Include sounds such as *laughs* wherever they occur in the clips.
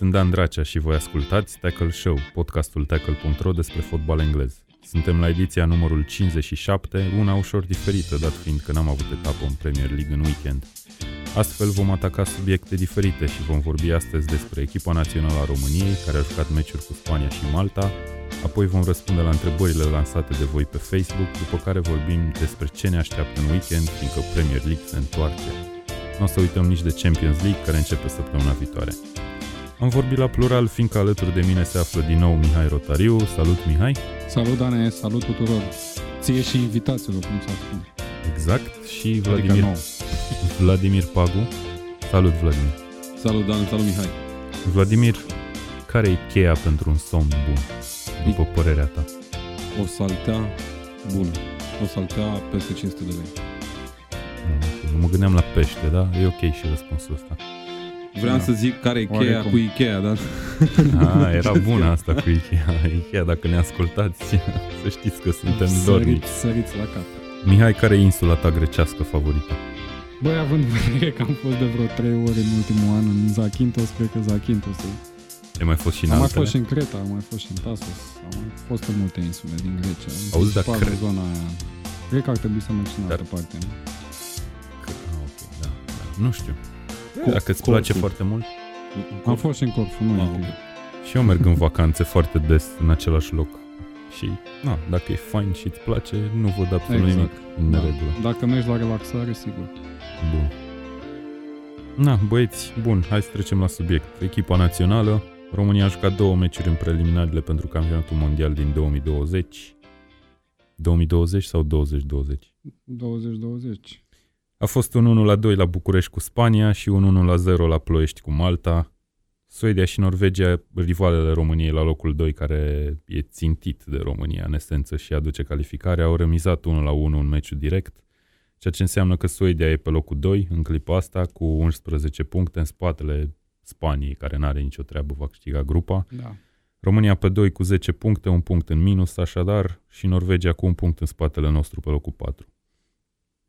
Sunt Dan Dracea și voi ascultați Tackle Show, podcastul tackle.ro despre fotbal englez. Suntem la ediția numărul 57, una ușor diferită, dat fiind că n-am avut etapă în Premier League în weekend. Astfel vom ataca subiecte diferite și vom vorbi astăzi despre echipa națională a României, care a jucat meciuri cu Spania și Malta, apoi vom răspunde la întrebările lansate de voi pe Facebook, după care vorbim despre ce ne așteaptă în weekend, fiindcă Premier League se întoarce. Nu o să uităm nici de Champions League, care începe săptămâna viitoare. Am vorbit la plural, fiindcă alături de mine se află din nou Mihai Rotariu. Salut, Mihai! Salut, Dane! Salut tuturor! Ție și invitațiilor, cum să spun. Exact, și Vladimir, adică Vladimir Pagu. Salut, Vladimir! Salut, Dan! Salut, Mihai! Vladimir, care e cheia pentru un somn bun, după părerea ta? O saltea bună. O saltea peste 500 de lei. Nu mă gândeam la pește, da? E ok și răspunsul ăsta. Vreau da. să zic care e cheia Oarecum. cu Ikea, da? Ah, era bună asta cu Ikea. Ikea, dacă ne ascultați, *laughs* să știți că suntem dornici. Săriți la cap. Mihai, care e insula ta grecească favorită? Băi, având în vedere că am fost de vreo 3 ore în ultimul an în Zakynthos, cred că Zakynthos e. Ai mai fost și în Am altele? mai fost și în Creta, am mai fost și în Tasos, am mai fost în multe insule din Grecia. Auzi, dar cred... zona aia. Cred că ar trebui să mergi în altă parte, nu? Că, ah, ok, da, da. Nu știu. Dacă îți place foarte mult. Am fost și în Corfu, nu ah, okay. Și eu merg în vacanțe foarte des în același loc. Și, na, dacă e fain și îți place, nu văd absolut exact. nimic în da. neregulă. Dacă mergi la relaxare, sigur. Bun. Na, băieți, bun, hai să trecem la subiect. Echipa națională, România a jucat două meciuri în preliminarele pentru campionatul mondial din 2020. 2020 sau 2020? 2020. A fost un 1 la 2 la București cu Spania și un 1 la 0 la Ploiești cu Malta. Suedia și Norvegia, rivalele României la locul 2, care e țintit de România în esență și aduce calificarea, au remizat 1 la 1 un meciul direct, ceea ce înseamnă că Suedia e pe locul 2 în clipa asta cu 11 puncte în spatele Spaniei, care nu are nicio treabă, va câștiga grupa. Da. România pe 2 cu 10 puncte, un punct în minus, așadar, și Norvegia cu un punct în spatele nostru pe locul 4.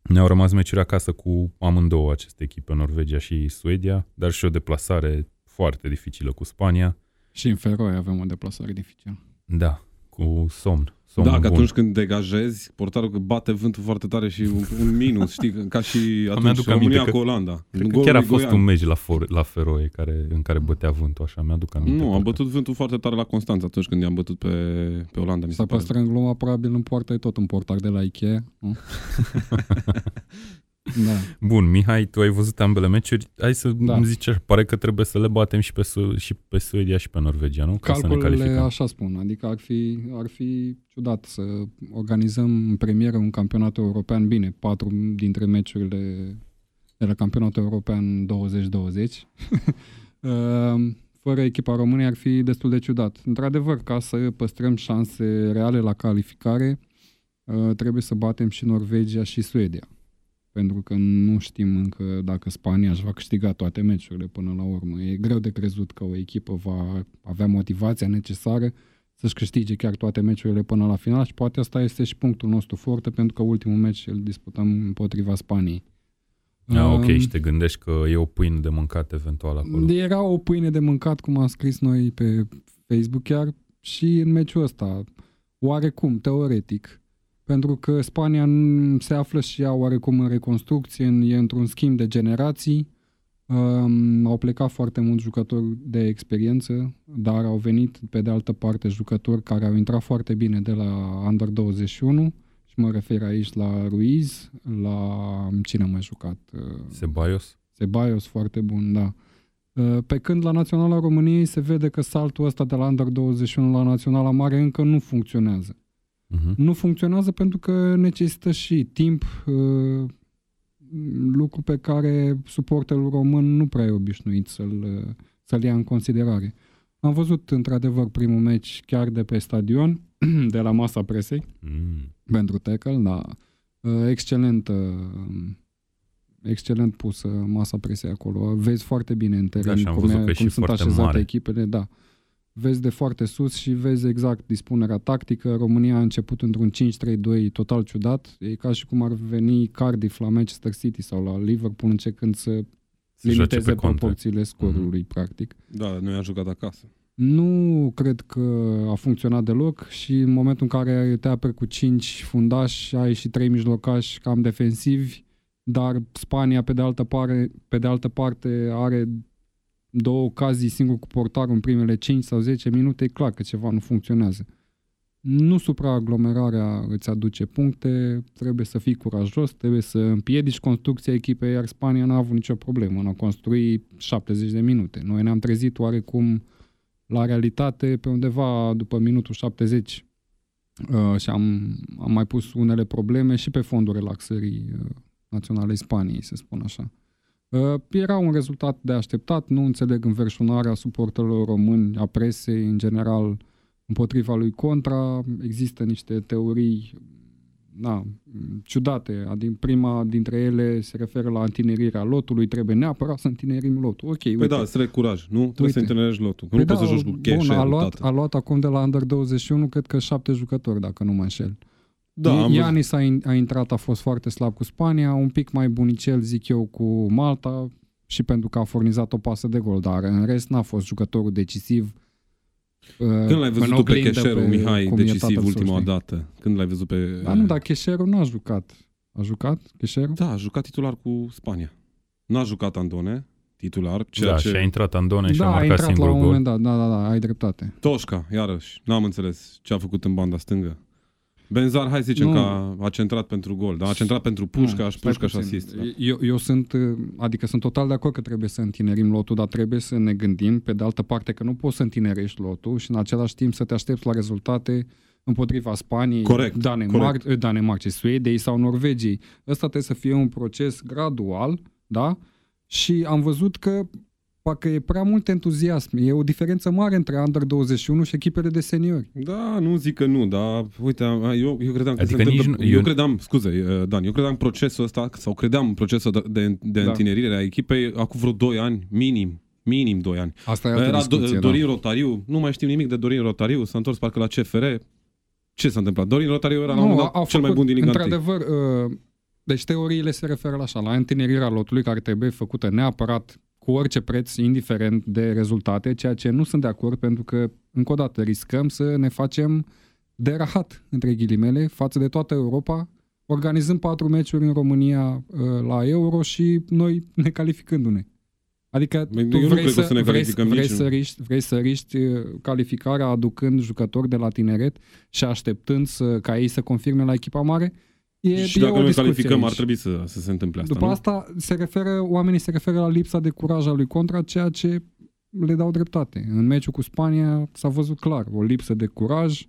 Ne-au rămas meciuri acasă cu amândouă aceste echipe, Norvegia și Suedia, dar și o deplasare foarte dificilă cu Spania. Și în Feroe avem o deplasare dificilă. Da, cu somn. somn da, că bun. atunci când degajezi, portarul bate vântul foarte tare și un, un minus, știi, ca și atunci România cu Olanda. Cred că chiar a fost Goian. un meci la, for, la Feroe care, în care bătea vântul, așa, mi-aduc aminte. Nu, a bătut vântul foarte tare la Constanța atunci când i-am bătut pe, pe Olanda. S-a păstrat în gluma, probabil în poartă e tot un portar de la Ikea. *laughs* Da. *laughs* Bun, Mihai, tu ai văzut ambele meciuri. Hai să da. îmi zici, pare că trebuie să le batem și pe, Su- și pe Suedia și pe Norvegia, nu? Ca Calculele să ne așa spun, adică ar fi, ar fi ciudat să organizăm în premieră un campionat european bine, patru dintre meciurile de la campionatul european 2020. *laughs* Ehm, fără echipa României ar fi destul de ciudat. Într-adevăr, ca să păstrăm șanse reale la calificare, ă, trebuie să batem și Norvegia și Suedia pentru că nu știm încă dacă Spania își va câștiga toate meciurile până la urmă. E greu de crezut că o echipă va avea motivația necesară să-și câștige chiar toate meciurile până la final și poate asta este și punctul nostru foarte pentru că ultimul meci îl disputăm împotriva Spaniei. Ah, ok, um, și te gândești că e o pâine de mâncat eventual acolo. Era o pâine de mâncat, cum am scris noi pe Facebook chiar, și în meciul ăsta. Oarecum, teoretic, pentru că Spania se află și ea oarecum în reconstrucție, e într-un schimb de generații. Um, au plecat foarte mulți jucători de experiență, dar au venit pe de altă parte jucători care au intrat foarte bine de la Under 21 și mă refer aici la Ruiz, la cine a mai jucat? Sebaios. Sebaios, foarte bun, da. Uh, pe când la Naționala României se vede că saltul ăsta de la Under 21 la Naționala Mare încă nu funcționează. Uh-huh. Nu funcționează pentru că necesită și timp, uh, lucru pe care suporterul român nu prea e obișnuit să-l, uh, să-l ia în considerare. Am văzut într-adevăr primul meci chiar de pe stadion, *clears throat* de la masa presei, mm. pentru tackle, da. Uh, excelent, excelent pusă masa presei acolo. Vezi foarte bine în teren da, cum, e, cum sunt așezate mare. echipele. Da vezi de foarte sus și vezi exact dispunerea tactică. România a început într-un 5-3-2 total ciudat. E ca și cum ar veni Cardiff la Manchester City sau la Liverpool încercând să limiteze proporțiile scorului, mm-hmm. practic. Da, nu i-a jucat acasă. Nu cred că a funcționat deloc și în momentul în care te aperi cu 5 fundași, ai și 3 mijlocași cam defensivi, dar Spania pe de altă parte, pe de altă parte are două ocazii singur cu portarul în primele 5 sau 10 minute, e clar că ceva nu funcționează. Nu supraaglomerarea îți aduce puncte, trebuie să fii curajos, trebuie să împiedici construcția echipei, iar Spania n-a avut nicio problemă în a construi 70 de minute. Noi ne-am trezit oarecum la realitate pe undeva după minutul 70 uh, și am, am mai pus unele probleme și pe fondul relaxării uh, naționale Spaniei, să spun așa. Uh, era un rezultat de așteptat, nu înțeleg înverșunarea suporterilor români, a presei în general împotriva lui Contra. Există niște teorii na, ciudate. Adică prima dintre ele se referă la întinerirea lotului. Trebuie neapărat să întinerim lotul. Ok, păi uite. da, să curaj, nu? Trebuie uite. să întinerești lotul. Păi nu da, poți să joci cu cash bun, a luat, a luat acum de la Under 21, cred că șapte jucători, dacă nu mă înșel. Da, Ianis a, a intrat, a fost foarte slab cu Spania, un pic mai bunicel, zic eu, cu Malta și pentru că a furnizat o pasă de gol, dar în rest n-a fost jucătorul decisiv. Uh, Când l-ai văzut pe Cheșerul, Mihai, decisiv ultima dată? Când l-ai văzut pe... Da, nu, dar Cheșerul nu a jucat. A jucat Cheșerul? Da, a jucat titular cu Spania. N-a jucat Andone, titular. Ceea da, ce... și a intrat Andone și da, a marcat a singur la un moment dat, da, da, da, ai dreptate. Toșca, iarăși, n-am înțeles ce a făcut în banda stângă. Benzar, hai să zicem nu. că a, a centrat pentru gol, dar a centrat pentru pușca, și pușca și asist. Da. Eu, eu sunt, adică sunt total de acord că trebuie să întinerim lotul, dar trebuie să ne gândim, pe de altă parte, că nu poți să întinerești lotul și în același timp să te aștepți la rezultate împotriva Spaniei, corect, Danemarc, corect. Danemarce, Suediei sau Norvegiei. Ăsta trebuie să fie un proces gradual, da? Și am văzut că Parcă e prea mult entuziasm. E o diferență mare între Under 21 și echipele de seniori. Da, nu zic că nu, dar uite, eu, eu credeam că adică se întâmplă, nu, eu... eu credeam, scuze, uh, Dan, eu credeam procesul ăsta, sau credeam procesul de, de, de da. întinerire a echipei acum vreo 2 ani, minim, minim 2 ani. Asta e Era discuție, Dorin da. Rotariu, nu mai știm nimic de Dorin Rotariu, s-a întors parcă la CFR. Ce s-a întâmplat? Dorin Rotariu era nu, la un moment dat cel făcut, mai bun din Liga Într-adevăr, uh, deci teoriile se referă la așa, la întinerirea lotului care trebuie făcută neapărat cu orice preț, indiferent de rezultate, ceea ce nu sunt de acord pentru că, încă o dată, riscăm să ne facem de rahat, între ghilimele, față de toată Europa, organizând patru meciuri în România uh, la Euro și noi ne calificându-ne. Adică tu Eu vrei, să, să ne vrei, vrei, să riști, vrei să riști uh, calificarea aducând jucători de la tineret și așteptând să, ca ei să confirme la echipa mare? E, și e dacă noi calificăm, aici. ar trebui să, să se întâmple asta, După nu? asta, se referă, oamenii se referă la lipsa de curaj a lui Contra, ceea ce le dau dreptate. În meciul cu Spania s-a văzut clar o lipsă de curaj,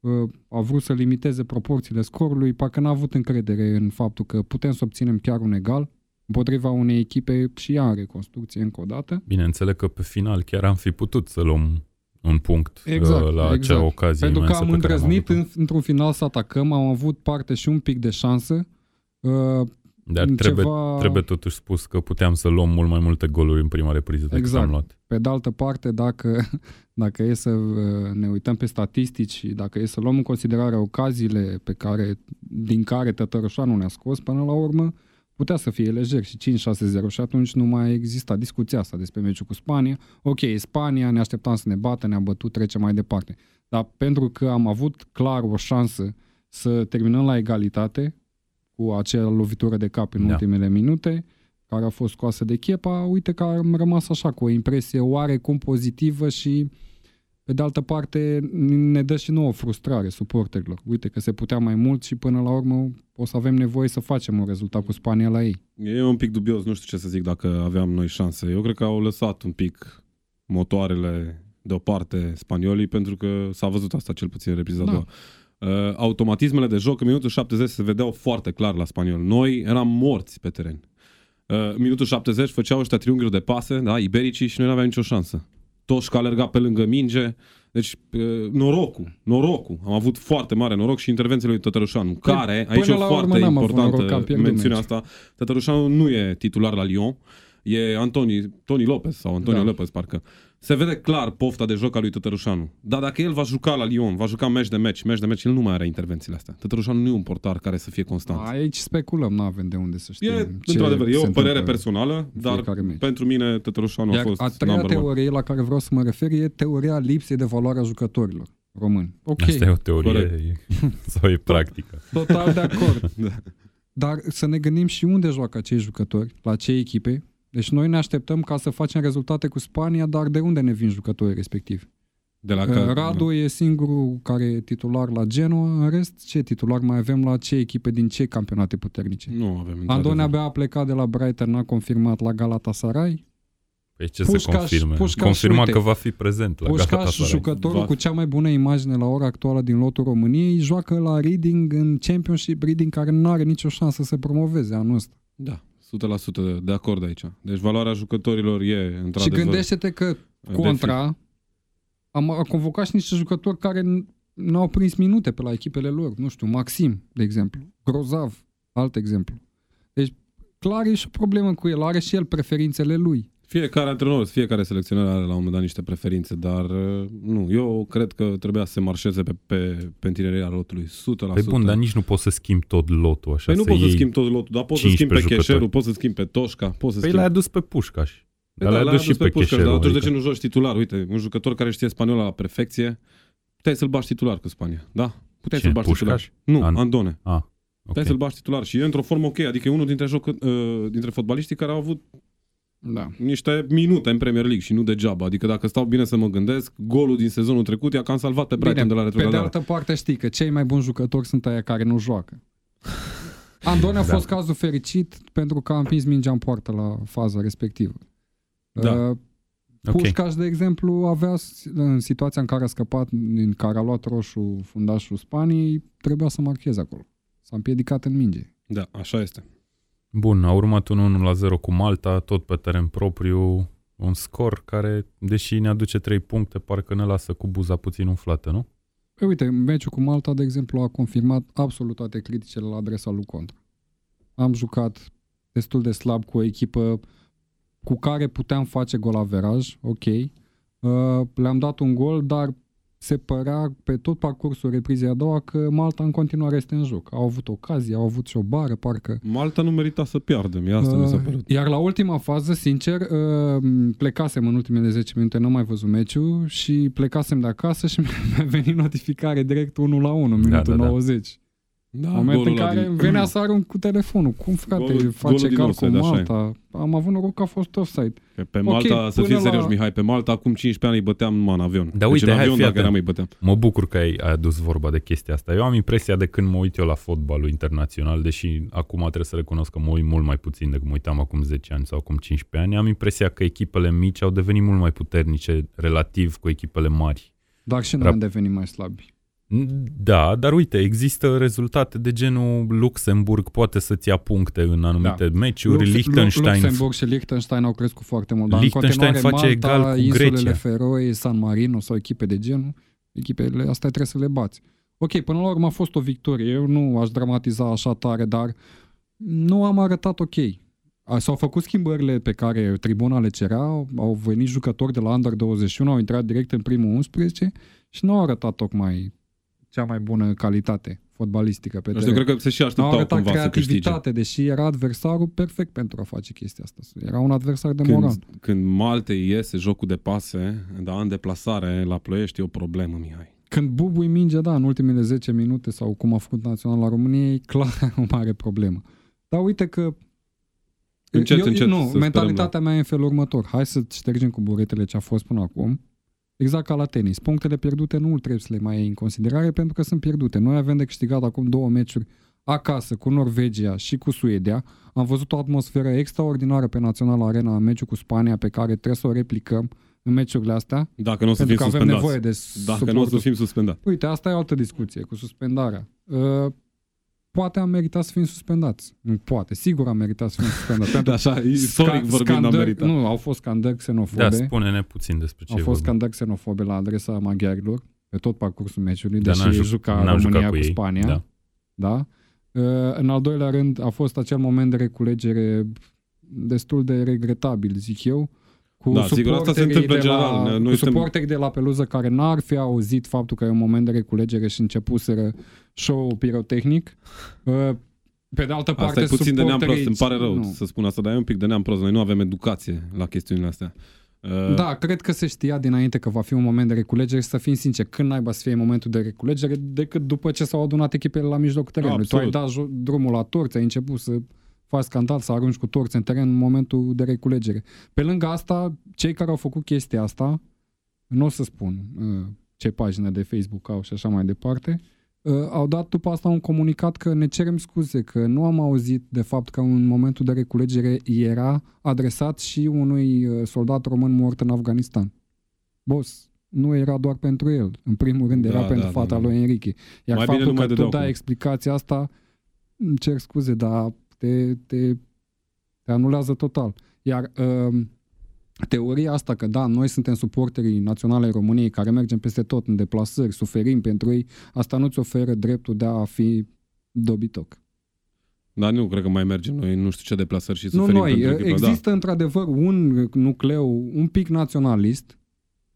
uh, a vrut să limiteze proporțiile scorului, parcă n-a avut încredere în faptul că putem să obținem chiar un egal împotriva unei echipe și ea în reconstrucție încă o dată. Bineînțeles că pe final chiar am fi putut să luăm un punct exact, uh, la exact. acea ocazie Pentru că am îndrăznit în, într-un final să atacăm, am avut parte și un pic de șansă. Uh, Dar trebuie, ceva... trebuie totuși spus că puteam să luăm mult mai multe goluri în prima repriză decât exact. am luat. Pe de altă parte, dacă, *laughs* dacă e să uh, ne uităm pe statistici și dacă e să luăm în considerare ocaziile pe care, din care Tătărășanu ne-a scos, până la urmă, uh, putea să fie lejer și 5-6-0 și atunci nu mai exista discuția asta despre meciul cu Spania. Ok, Spania, ne așteptam să ne bată, ne-a bătut, trece mai departe. Dar pentru că am avut clar o șansă să terminăm la egalitate cu acea lovitură de cap în da. ultimele minute, care a fost scoasă de Chepa, uite că am rămas așa cu o impresie oarecum pozitivă și uh, pe de altă parte, ne dă și nouă frustrare suporterilor. Uite că se putea mai mult și până la urmă o să avem nevoie să facem un rezultat cu Spania la ei. E un pic dubios, nu știu ce să zic dacă aveam noi șanse. Eu cred că au lăsat un pic motoarele deoparte spaniolii pentru că s-a văzut asta cel puțin în repriza da. Uh, automatismele de joc în minutul 70 se vedeau foarte clar la spaniol. Noi eram morți pe teren. Uh, minutul 70 făceau ăștia triunghiuri de pase, da, ibericii și noi nu aveam nicio șansă. Toșca alerga pe lângă minge. Deci, norocul, norocul. Am avut foarte mare noroc și intervențiile lui Tătărușanu, păi, care, aici e foarte importantă mențiunea asta, Tătărușanu nu e titular la Lyon, e Antoni, Toni Lopez sau Antonio Da. Lopez, parcă. Se vede clar pofta de joc a lui Tătărușanu. Dar dacă el va juca la Lyon, va juca meci de meci, meci de meci, el nu mai are intervențiile astea. Tătărușanu nu e un portar care să fie constant. Aici speculăm, nu avem de unde să știm. E, ce într-adevăr, e se o părere întâmplă personală, în dar fiecare meci. pentru mine Tătărușanu a Iar fost a treia number one. teorie la care vreau să mă refer e teoria lipsei de valoare a jucătorilor români. Ok, Asta e o teorie Corect. e- *laughs* sau e practică? total de acord. *laughs* Da. Dar să ne gândim și unde joacă acei jucători, la ce echipe. Deci noi ne așteptăm ca să facem rezultate cu Spania, dar de unde ne vin jucătorii respectivi? De la Că că, Radu e singurul care e titular la Genoa, în rest ce titular mai avem la ce echipe din ce campionate puternice? Nu avem Andone într-adevăr. abia a plecat de la Brighton, n-a confirmat la Galatasaray. Păi ce Pușcaș- să confirme? Pușcaș, Confirma uite, că va fi prezent la Pușcaș, Galatasaray. jucătorul Va- cu cea mai bună imagine la ora actuală din lotul României, joacă la Reading în Championship, Reading care nu are nicio șansă să se promoveze anul ăsta. Da, 100% de, de acord aici. Deci valoarea jucătorilor e, într-adevăr... Și gândește-te că de contra am a convocat și niște jucători care n- n-au prins minute pe la echipele lor. Nu știu, Maxim, de exemplu. Grozav, alt exemplu. Deci, clar e și o problemă cu el. Are și el preferințele lui. Fiecare antrenor, fiecare selecționer are la un moment dat niște preferințe, dar uh, nu, eu cred că trebuia să se marșeze pe, pe, pe întineria lotului, 100%. Păi bun, dar nici nu poți să schimbi tot lotul așa. Păi nu să poți să iei... schimbi tot lotul, dar poți să 15 schimbi pe jucători. Cheșeru, poți să schimbi pe Toșca, poți să Păi schimbi... l-ai adus pe Pușcaș. Păi Dar da, l-ai l-ai adus și pe Pușcaș, Cheșeru. dar atunci de adică- ce nu joci titular? Uite, un jucător care știe spaniola la perfecție, puteai să-l bași titular cu Spania, da? Puteai Cine, să-l bași Pușcaș? titular. Nu, An- Andone. Ah, ok. Puteai să-l bași titular și e într-o formă ok, adică e unul dintre, joc, uh, dintre fotbaliștii care au avut Da. niște minute în Premier League și nu degeaba. Adică dacă stau bine să mă gândesc, golul din sezonul trecut i-a cam salvat pe Brighton de la pe de retrogradare. altă parte știi că cei mai buni jucători sunt aia care nu joacă. Andone a Da. fost cazul fericit pentru că a împins mingea în poartă la faza respectivă. Da. Uh, Ok. Pușcaș, de exemplu, avea s- în situația în care a scăpat, în care a luat roșu fundașul Spaniei, trebuia să marcheze acolo. S-a împiedicat în minge. Da, așa este. Bun, a urmat un 1 la 0 cu Malta, tot pe teren propriu, un scor care, deși ne aduce 3 puncte, parcă ne lasă cu buza puțin umflată, nu? Păi uite, meciul cu Malta, de exemplu, a confirmat absolut toate criticile la adresa lui Contra. Am jucat destul de slab cu o echipă cu care puteam face gol averaj, ok. Uh, le-am dat un gol, dar se părea pe tot parcursul reprizei a doua că Malta în continuare este în joc. Au avut ocazii, au avut și o bară, parcă. Malta nu merita să piardă, mie asta mi s-a Uh, părut. Iar la ultima fază, sincer, uh, plecasem în ultimele 10 minute, n-am mai văzut meciul și plecasem de acasă și *laughs* mi-a venit notificare direct 1 la 1, minutul da, da. 90. Da, Moment în golul ăla care din- venea să arunc cu telefonul. Cum, frate, Golul- golul face din cal cu offside, așa e. Malta? Am avut noroc că a fost offside. Că Pe Ok, Malta, să până fii serios, la- Mihai, pe Malta acum 15 ani îi băteam numai în avion. Da, deci uite, în hai, avion fii dacă atent. eram îi băteam. Mă bucur că ai, ai adus vorba de chestia asta. Eu am impresia de când mă uit eu la fotbalul internațional, deși acum trebuie să recunosc că mă uit mult mai puțin decât mă uitam acum 10 ani sau acum 15 ani, am impresia că echipele mici au devenit mult mai puternice relativ cu echipele mari. Dar și noi Rap- am devenit mai slabi. Da, dar uite, există rezultate de genul Luxemburg poate să-ți ia puncte în anumite da. meciuri, Lux- Liechtenstein Luxemburg și Liechtenstein au crescut foarte mult. Dar Liechtenstein în continuare, face Malta, egal cu insulele Grecia. Feroe, San Marino sau echipe de genul, echipele astea trebuie să le bați. Ok, până la urmă a fost o victorie. Eu nu aș dramatiza așa tare, dar nu am arătat ok. A- S-au făcut schimbările pe care tribuna le cerea, au venit jucători de la Under 21, au intrat direct în primul 11 și nu au arătat tocmai cea mai bună calitate fotbalistică pe Deci teren. eu cred că se și Nu au așteptau arătat cumva să câștige. creativitate, deși era adversarul perfect pentru a face chestia asta. Era un adversar de moral. Când, când Malte iese jocul de pase, dar în deplasare la Ploiești e o problemă, Mihai. Când bubui minge, da, în ultimele 10 minute sau cum a făcut Național la România, e clar *laughs* o mare problemă. Dar uite că Încet, eu, încet, să nu, sperăm mentalitatea mea e în felul următor. Hai să ștergem cu buretele ce a fost până acum. Exact ca la tenis. Punctele pierdute nu trebuie să le mai iei în considerare pentru că sunt pierdute. Noi avem de câștigat acum două meciuri acasă cu Norvegia și cu Suedia. Am văzut o atmosferă extraordinară pe Național Arena în meciul cu Spania pe care trebuie să o replicăm în meciurile astea. Dacă nu o să pentru fim că avem suspendați. nevoie de Dacă nu o să suportul fim suspendați. Uite, asta e o altă discuție cu suspendarea. Uh, poate am meritat să fim suspendați. Nu poate, sigur am meritat să fim suspendați. *laughs* Pentru Așa, istoric sca- vorbind, am scandări- meritat. Nu, au fost scandări xenofobe. Da, spune-ne puțin despre ce au e fost vorba. scandări xenofobe la adresa maghiarilor pe tot parcursul meciului, Dar deși n-am ju- juca n-am România jucat cu, cu ei, Spania. da. Da? Uh, în al doilea rând a fost acel moment de reculegere destul de regretabil, zic eu, cu Da, sigur, asta se suporterii întâmplă de general. La, Noi cu suntem- suporteri de la peluză care n-ar fi auzit faptul că e un moment de reculegere și începuseră show pirotehnic. Uh, Pe de altă parte, Asta e puțin de neam prost, suporterii- îmi pare rău nu. să spun asta, dar e un pic de neam prost. Noi nu avem educație la chestiunile astea. Uh, Da, cred că se știa dinainte că va fi un moment de reculegere și să fim sinceri, când naiba să fie momentul de reculegere decât după ce s-au adunat echipele la mijlocul terenului. Tu ai Absolut. dat jo- drumul la torți, ai început să faci scandal, să arunci cu torți în teren în momentul de reculegere. Pe lângă asta, cei care au făcut chestia asta, nu o să spun uh, ce pagină de Facebook au și așa mai departe, uh, au dat după asta un comunicat că ne cerem scuze, că nu am auzit de fapt că în momentul de reculegere era adresat și unui uh, soldat român mort în Afganistan. Boss, nu era doar pentru el. În primul rând era Da, pentru da, fata da, da. lui Enrique. Iar Mai bine faptul nu mai că tu dădeau dai cu- explicația asta, îmi cer scuze, dar te, te, te anulează total. Iar uh, teoria asta că da, noi suntem suporterii naționale ai României care mergem peste tot în deplasări, suferim pentru ei, asta nu-ți oferă dreptul de a fi dobitoc. Dar nu cred că mai mergem noi, nu știu ce deplasări și Nu suferim noi, pentru echipă. există într-adevăr un nucleu un pic naționalist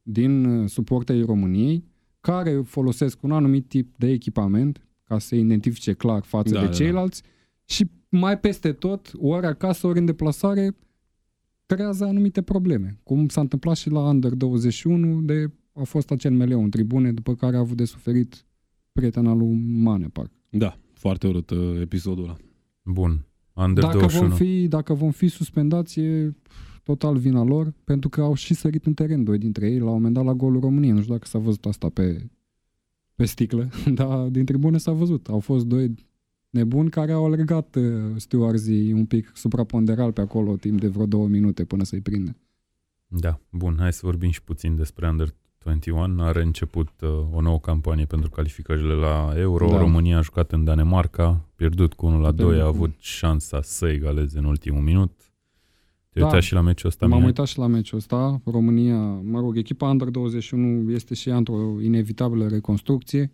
din uh, suporterii României care folosesc un anumit tip de echipament ca să se identifice clar față Da, de da, da. ceilalți și mai peste tot, ori acasă, ori în deplasare, creează anumite probleme. Cum s-a întâmplat și la Under 21, de a fost acel meleu în tribune, după care a avut de suferit prietena lui Mane, parcă. Da, da foarte urât uh, episodul ăla. Bun. Under Dacă 21. vom, fi, dacă vom fi suspendați, e total vina lor, pentru că au și sărit în teren doi dintre ei, la un moment dat la golul României. Nu știu dacă s-a văzut asta pe, pe sticlă, *laughs* dar din tribune s-a văzut. Au fost doi nebuni care au alergat uh, stewardii un pic supraponderal pe acolo timp de vreo două minute până să-i prindă. Da, bun, hai să vorbim și puțin despre Under 21. Are început uh, o nouă campanie pentru calificările la Euro. Da. România a jucat în Danemarca, pierdut cu 1 la 2, Pierdut a cu- avut șansa să egaleze în ultimul minut. Te-ai Da. uitat și la meciul ăsta, M-am Mihai? uitat și la meciul ăsta. România, mă rog, echipa Under 21 este și ea într-o inevitabilă reconstrucție. E,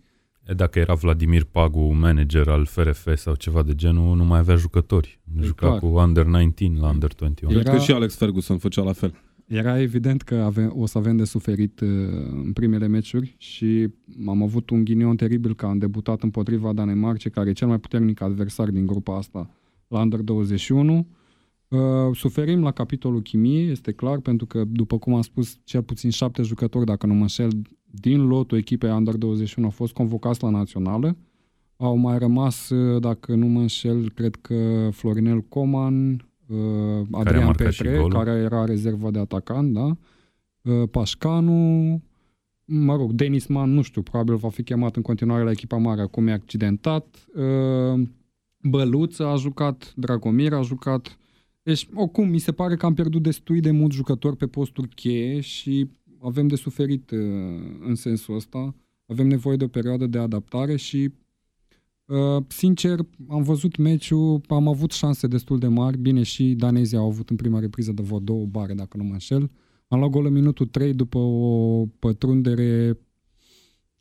Dacă era Vladimir Pagu manager al FRF sau ceva de genul, nu mai avea jucători. E Juca clar. cu Under 19 la Under 21. Cred Era- că și Alex Ferguson făcea la fel. Era evident că avem, o să avem de suferit uh, în primele meciuri și am avut un ghinion teribil că am debutat împotriva Danemarcei, care e cel mai puternic adversar din grupa asta la Under 21. Uh, suferim la capitolul chimie, este clar, pentru că, după cum am spus, cel puțin șapte jucători, dacă nu mă înșel, din lotul echipei Under 21 au fost convocați la națională. Au mai rămas, uh, dacă nu mă înșel, cred că Florinel Coman, uh, Adrian marcat și Petre, golul. care era rezerva de atacant, da? Uh, Pașcanu, mă rog, Denis Man, nu știu, probabil va fi chemat în continuare la echipa mare, acum e accidentat. Uh, Băluță a jucat, Dragomir a jucat. Deci, oricum, mi se pare că am pierdut destui de mulți jucători pe posturi cheie și avem de suferit uh, în sensul ăsta. Avem nevoie de o perioadă de adaptare și Uh, sincer, am văzut meciul, am avut șanse destul de mari, bine și danezii au avut în prima repriză de vreo două bare, dacă nu mă înșel. Am luat gol în minutul 3 după o pătrundere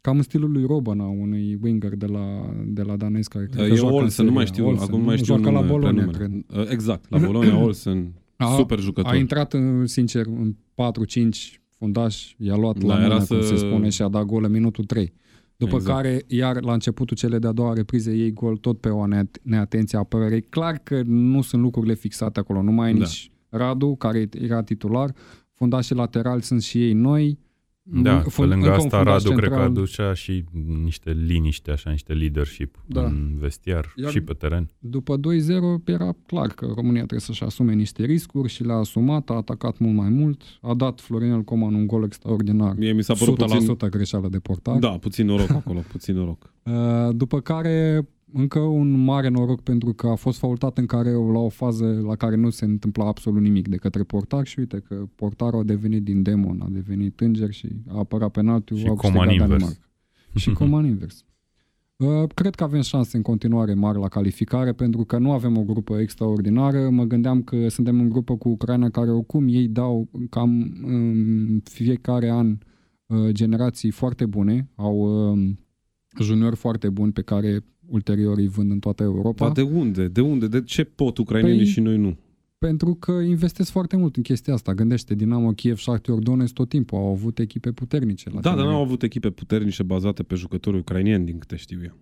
cam în stilul lui Robana, unui winger de la, de la danez care cred că E joacă în Olsen, nu mai Serie A. știu, Olsen, acum nu mai știu joacă la nume, Bologna, prenumele. cred. Uh, Exact, la Bologna, Olsen, A- super jucător. A intrat, în, sincer, în 4-5 fundaș, i-a luat Da, la era mână, cum să- se spune, și a dat gol în minutul 3. După Exact. care, iar la începutul cele de-a doua reprize, ei gol tot pe o neat- neatenție a apărării. Clar că nu sunt lucrurile fixate acolo. Nu mai e Da. nici Radu, care era titular. Fundașii laterali sunt și ei noi. Da, pe Fund- lângă încă un asta fundaș Radu cred că central. aducea și niște liniște, așa, niște leadership Da. în vestiar Iar- și pe teren. După 2-0 era clar că România trebuie să-și asume niște riscuri și le-a asumat, a atacat mult mai mult, a dat Florinel Coman un gol extraordinar, Mie mi s-a părut 100% puțin... greșeală de portar. Da, puțin noroc acolo, puțin noroc. Uh, *laughs* După care încă un mare noroc pentru că a fost faultat în care la o fază la care nu se întâmpla absolut nimic de către portar și uite că portarul a devenit din demon, a devenit înger și a apărat penaltiul, Și au câștigat Coman invers. Danemarca. Și *laughs* Coman invers. Uh, Cred că avem șanse în continuare mari la calificare pentru că nu avem o grupă extraordinară. Mă gândeam că suntem în grupă cu Ucraina care oricum ei dau cam în fiecare an uh, generații foarte bune, au uh, juniori foarte buni pe care ulterior îi vând în toată Europa. Dar de unde? De unde? De ce pot ucrainenii Păi- și noi nu? Pentru că investesc foarte mult în chestia asta. Gândește, Dinamo Kiev, Shakhtar Donetsk tot timpul au avut echipe puternice. La Da, dar tineret. nu au avut echipe puternice bazate pe jucători ucrainieni, din câte știu eu.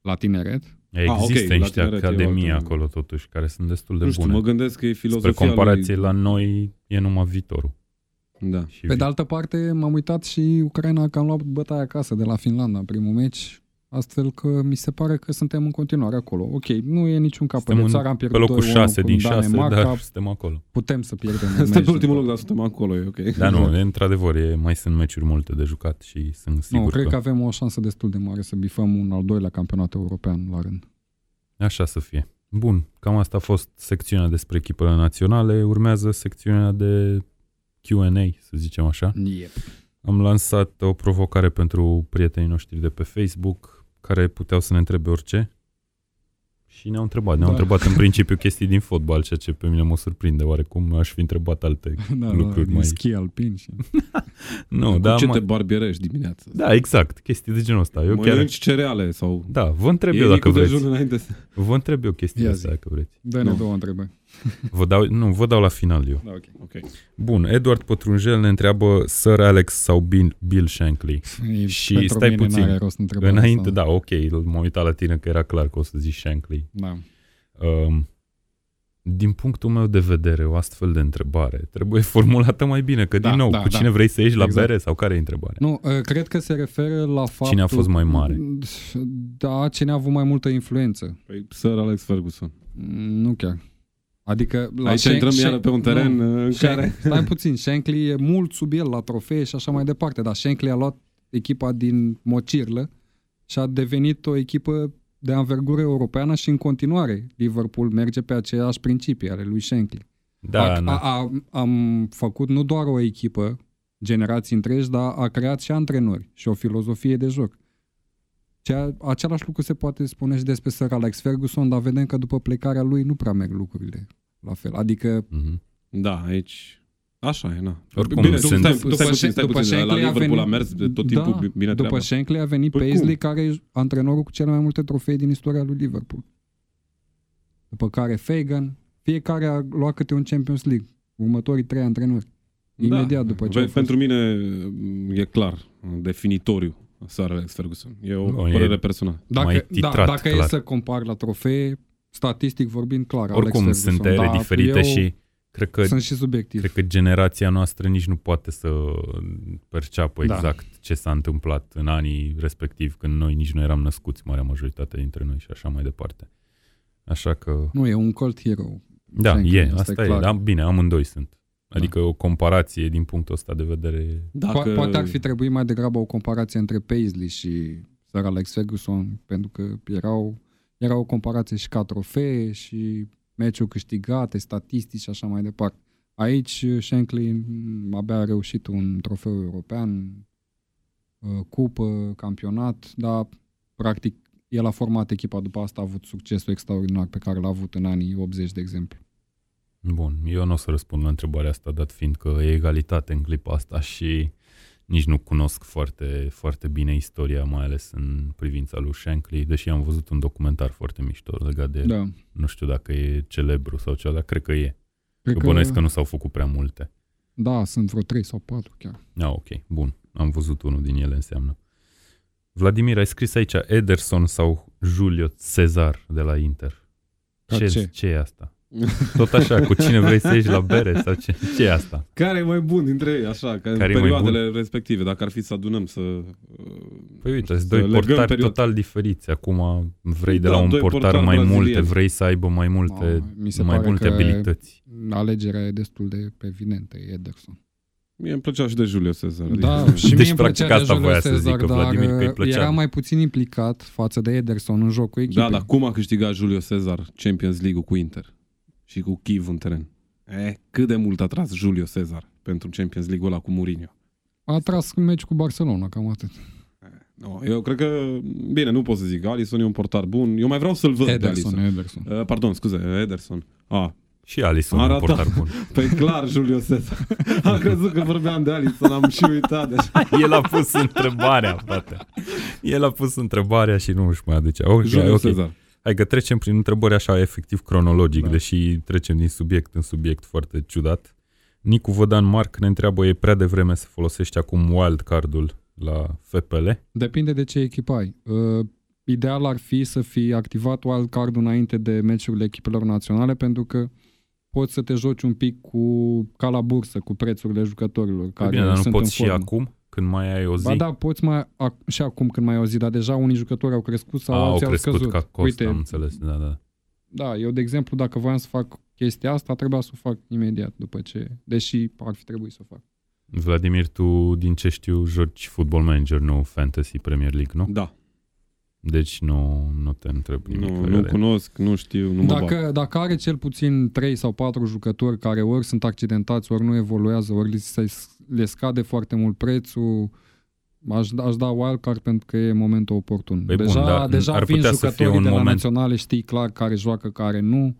La tineret? Există ok, la niște tineret e o academii altă- acolo totuși, care sunt destul de nu știu, bune. mă gândesc că e Spre filozofia comparație lui... la noi e numai viitorul. Da. Și Pe vi- de altă parte, m-am uitat și Ucraina că am luat bătaia acasă de la Finlanda în primul meci, astfel că mi se pare că suntem în continuare acolo. Ok, nu e niciun capăt suntem de în- țară, am pe pierdut locul 2-1 6 cu din 6, Danemarca, dar suntem acolo. putem să pierdem un Suntem meci pe ultimul de- loc, dar suntem acolo, e ok. Dar nu, e, într-adevăr, e, mai sunt meciuri multe de jucat și sunt sigur Nu, cred că, că avem o șansă destul de mare să bifăm un al doilea campionat european la rând. așa să fie. Bun, cam asta a fost secțiunea despre echipele naționale. Urmează secțiunea de Q&A, să zicem așa. Yep. Am lansat o provocare pentru prietenii noștri de pe Facebook, care puteau să ne întrebe orice. Și ne-au întrebat. Ne-au Da. întrebat în principiu chestii din fotbal, ceea ce pe mine mă surprinde. Oarecum aș fi întrebat alte *laughs* Da, lucruri da, din mai... schi alpin și... *laughs* Nu, Cu da, ce mai... te barbierești dimineața? da, exact. Chestii de genul ăsta. Eu chiar... Mănânci cereale sau... Da, vă întreb Iei eu dacă micul vreți. dejun înainte să... Vă întreb eu chestia Ia asta zi. dacă vreți. Dă-ne Nu. două întrebări. Vă dau, nu, vă dau la final eu. Da, ok. Ok. Bun, Eduard Pătrunjel ne întreabă Sir Alex sau Bill, Bill Shankly. E, Și pentru stai mine puțin. n-are rost întrebarea Înainte, asta. da, ok, m-am uitat la tine că era clar că o să zici Shankly. da. Um, din punctul meu de vedere, o astfel de întrebare trebuie *laughs* formulată mai bine, că Da, din nou, da, cu da. cine vrei să ieși la Exact. bere sau care e întrebarea? Nu, uh, cred că se referă la faptul... Cine a fost mai mare? Da, cine a avut mai multă influență. Păi, Sir Alex Ferguson. Nu chiar. Adică... La Aici Shan- intrăm Shan- iară pe un teren nu, în Shan- care... Stai puțin, Shankly e mult sub el la trofee și așa mai departe, dar Shankly a luat echipa din Mocirlă și a devenit o echipă de anvergură europeană și în continuare Liverpool merge pe aceeași principii ale lui Shankly. Da, a, na. a, a, am făcut nu doar o echipă, generații întregi, dar a creat și antrenori și o filozofie de joc. Cea, același lucru se poate spune și despre Sir Alex Ferguson, dar vedem că după plecarea lui nu prea merg lucrurile la fel. Adică Mhm. Da, aici... Așa e, na. Oricum, bine, sunt- stai, după, stai puțin, Shan- stai după puțin. La Shankly a Liverpool a venit- mers de tot timpul da, bine După treaba. Shankly a venit Păi Paisley, cum? care e antrenorul cu cele mai multe trofee din istoria lui Liverpool. După care Fagan, fiecare a luat câte un Champions League. Următorii trei antrenori. Imediat după ce Pe- au fost. Pentru mine e clar, definitoriu, Sir Alex Ferguson. E o Nu, e- părere personală. Dacă, mai da, titrat, dacă e clar. să compar la trofee, statistic vorbind, clar, Oricum Alex sunt Ferguson, ere dar diferite eu și cred că, sunt și subiectiv. cred că generația noastră nici nu poate să perceapă Da. exact ce s-a întâmplat în anii respectiv, când noi nici nu eram născuți, marea majoritate dintre noi și așa mai departe. Așa că, Nu, e un cult hero. da, Shankly, e, asta asta e e, clar. da, bine, amândoi sunt. Adică o comparație din punctul ăsta de vedere Po- Poate ar fi trebuit mai degrabă o comparație între Paisley și Sir Alex Ferguson, pentru că erau, era o comparație și ca trofee și meciuri câștigate, statistici și așa mai departe. Aici Shankly m, abia a reușit un trofeu european, uh, cupă, campionat, dar practic el a format echipa după asta, a avut succesul extraordinar pe care l-a avut în anii 80, de exemplu. Bun, eu nu o să răspund la întrebarea asta, dat fiind că e egalitate în clipa asta și nici nu cunosc foarte, foarte bine istoria, mai ales în privința lui Shankly, deși am văzut un documentar foarte mișto legat de el. Da. Nu știu dacă e celebru sau ceva, dar cred că e. Cred Că bănuiesc că nu s-au făcut prea multe. Da, sunt vreo 3 sau 4 chiar. Ah, ok, bun. Am văzut unul din ele înseamnă. Vladimir, ai scris aici Ederson sau Julio Cezar de la Inter. Ca Ce, ce? ce e asta? Tot așa, cu cine vrei să ieși la bere sau ce? Ce e asta? Care e mai bun dintre ei, așa, ca în Care e mai perioadele respective, dacă ar fi să adunăm să... uh, Păi uite, sunt să doi legăm portari perioade. total diferiți. Acum vrei de Da, la un doi portar portari mai multe, brazilieni. vrei să aibă mai multe, Ah, mi se mai pare multe că abilități. alegerea e destul de evidentă, e Ederson. Mie îmi plăcea și de Julio Cezar. Da, adică- și mie Deci, îmi practic, plăcea de asta Julio voia să Cezar, zică dar Vladimir, că îi uh, plăcea. era mai puțin implicat față de Ederson în jocul echipei. Da, dar cum a câștigat Julio Cezar Champions League-ul cu Inter? Și cu Kiev în teren? Eh, cât de mult a tras Julio Cezar pentru Champions League-ul ăla cu Mourinho? A tras un meci cu Barcelona, cam atât. No, eu cred că, bine, nu pot să zic, Alisson e un portar bun. Eu mai vreau să-l văd pe Ederson, Alisson. Ederson. Uh, pardon, scuze, Ederson. Ah, Și Alisson, un Arată- portar bun. *laughs* pe clar Julio Cezar. *laughs* am crezut că vorbeam de Alisson, am și uitat de *laughs* El a pus întrebarea, frate. El a pus întrebarea și nu își mai aduce. Ok, Julio ok. Cezar. Hai că trecem prin întrebări așa efectiv cronologic, Da. deși trecem din subiect în subiect foarte ciudat. Nicu Vădan Marc ne întreabă, e prea devreme să folosești acum wildcard-ul la FPL? Depinde de ce echipă ai. Uh, ideal ar fi să fi activat wildcard-ul înainte de meciurile echipelor naționale, pentru că poți să te joci un pic cu ca la bursă, cu prețurile jucătorilor Păi care bine, dar nu sunt poți în și formă. acum, când mai ai o zi? Ba da, poți mai, ac- și acum când mai ai o zi, dar deja unii jucători au crescut sau A, au alții crescut au scăzut. ca cost, Uite, am înțeles. Da, da. da, eu de exemplu, dacă voiam să fac chestia asta, trebuia să o fac imediat după ce, deși ar fi trebuit să o fac. Vladimir, tu, din ce știu, joci Football Manager, nu Fantasy Premier League, nu? Da. Deci nu, nu te întreb nimic. Nu, nu legare. cunosc, nu știu, nu mă bag. Dacă, dacă are cel puțin 3 sau 4 jucători care ori sunt accidentați, ori nu evoluează, ori li se, le scade foarte mult prețul, aș, aș da wildcard pentru că e momentul oportun. Păi bun, deja dar deja ar vin putea să fie jucătorii un de la moment- naționale, știi clar care joacă, care nu.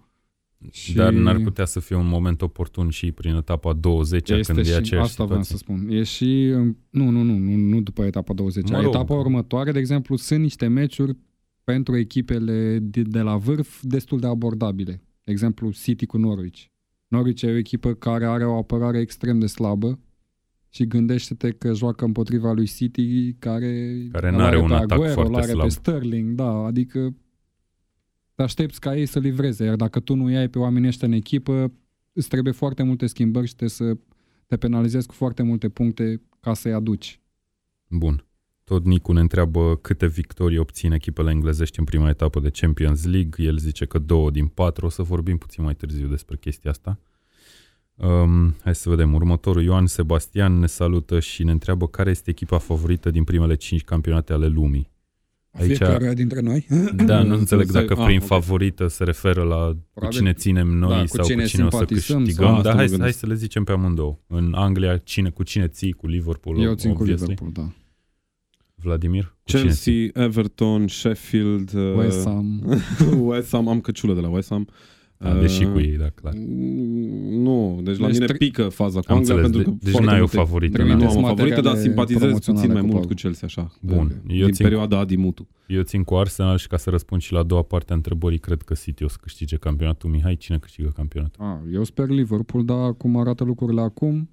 Și Dar n-ar putea să fie un moment oportun și prin etapa 20 este când e și, aceeași asta vreau situație. să spun. E și, nu, nu, nu, nu, nu după etapa 20. Mă rog. etapa următoare, de exemplu, sunt niște meciuri pentru echipele de, de la vârf destul de abordabile. De exemplu, City cu Norwich. Norwich e o echipă care are o apărare extrem de slabă și gândește-te că joacă împotriva lui City care, Care îl n-are are un pe atac Aguero, foarte îl are slab. pe Sterling, da, adică te aștepți ca ei să livreze, iar dacă tu nu i-ai pe oamenii ăștia în echipă, îți trebuie foarte multe schimbări și te să te penalizezi cu foarte multe puncte ca să-i aduci. Bun. Tot Nicu ne întreabă câte victorii obțin echipele englezești în prima etapă de Champions League. El zice că două din patru. O să vorbim puțin mai târziu despre chestia asta. Um, hai să vedem. Următorul, Ioan Sebastian, ne salută și ne întreabă care este echipa favorită din primele cinci campionate ale lumii. Aici- Fiecare dintre noi. Da, nu Să *laughs* înțeleg se- dacă ah, prin ok. favorită se referă la cu Probabil- cine ținem noi da, cu sau cine cu cine o să simpatizăm câștigăm. sau- Dar Asta mă hai, gândesc. hai să le zicem pe amândouă. În Anglia, cine, cu cine ții? Cu Liverpool? Eu țin cu obviously. Liverpool, da. Vladimir? Cu cine ții? Chelsea, Everton, Sheffield, uh, West Ham. *laughs* West Ham, am căciulă de la West Ham. Da, deși Uh, cu ei, da, clar. Nu, deci la Deci mine tre- pică faza cu Am Anglia înțeles, pentru de- că deci foarte n-ai o multe- favorită. Trimiteți Nu am o favorită, dar materiale simpatizez promoționale puțin mai cu mult Paul. cu Chelsea, așa. Bun, uh, eu Din țin- perioada Adi Mutu. Eu țin cu Arsenal și ca să răspund și la a doua parte a întrebării, cred că City o să câștige campionatul. Mihai, cine câștigă campionatul? Ah, eu sper Liverpool, dar cum arată lucrurile acum,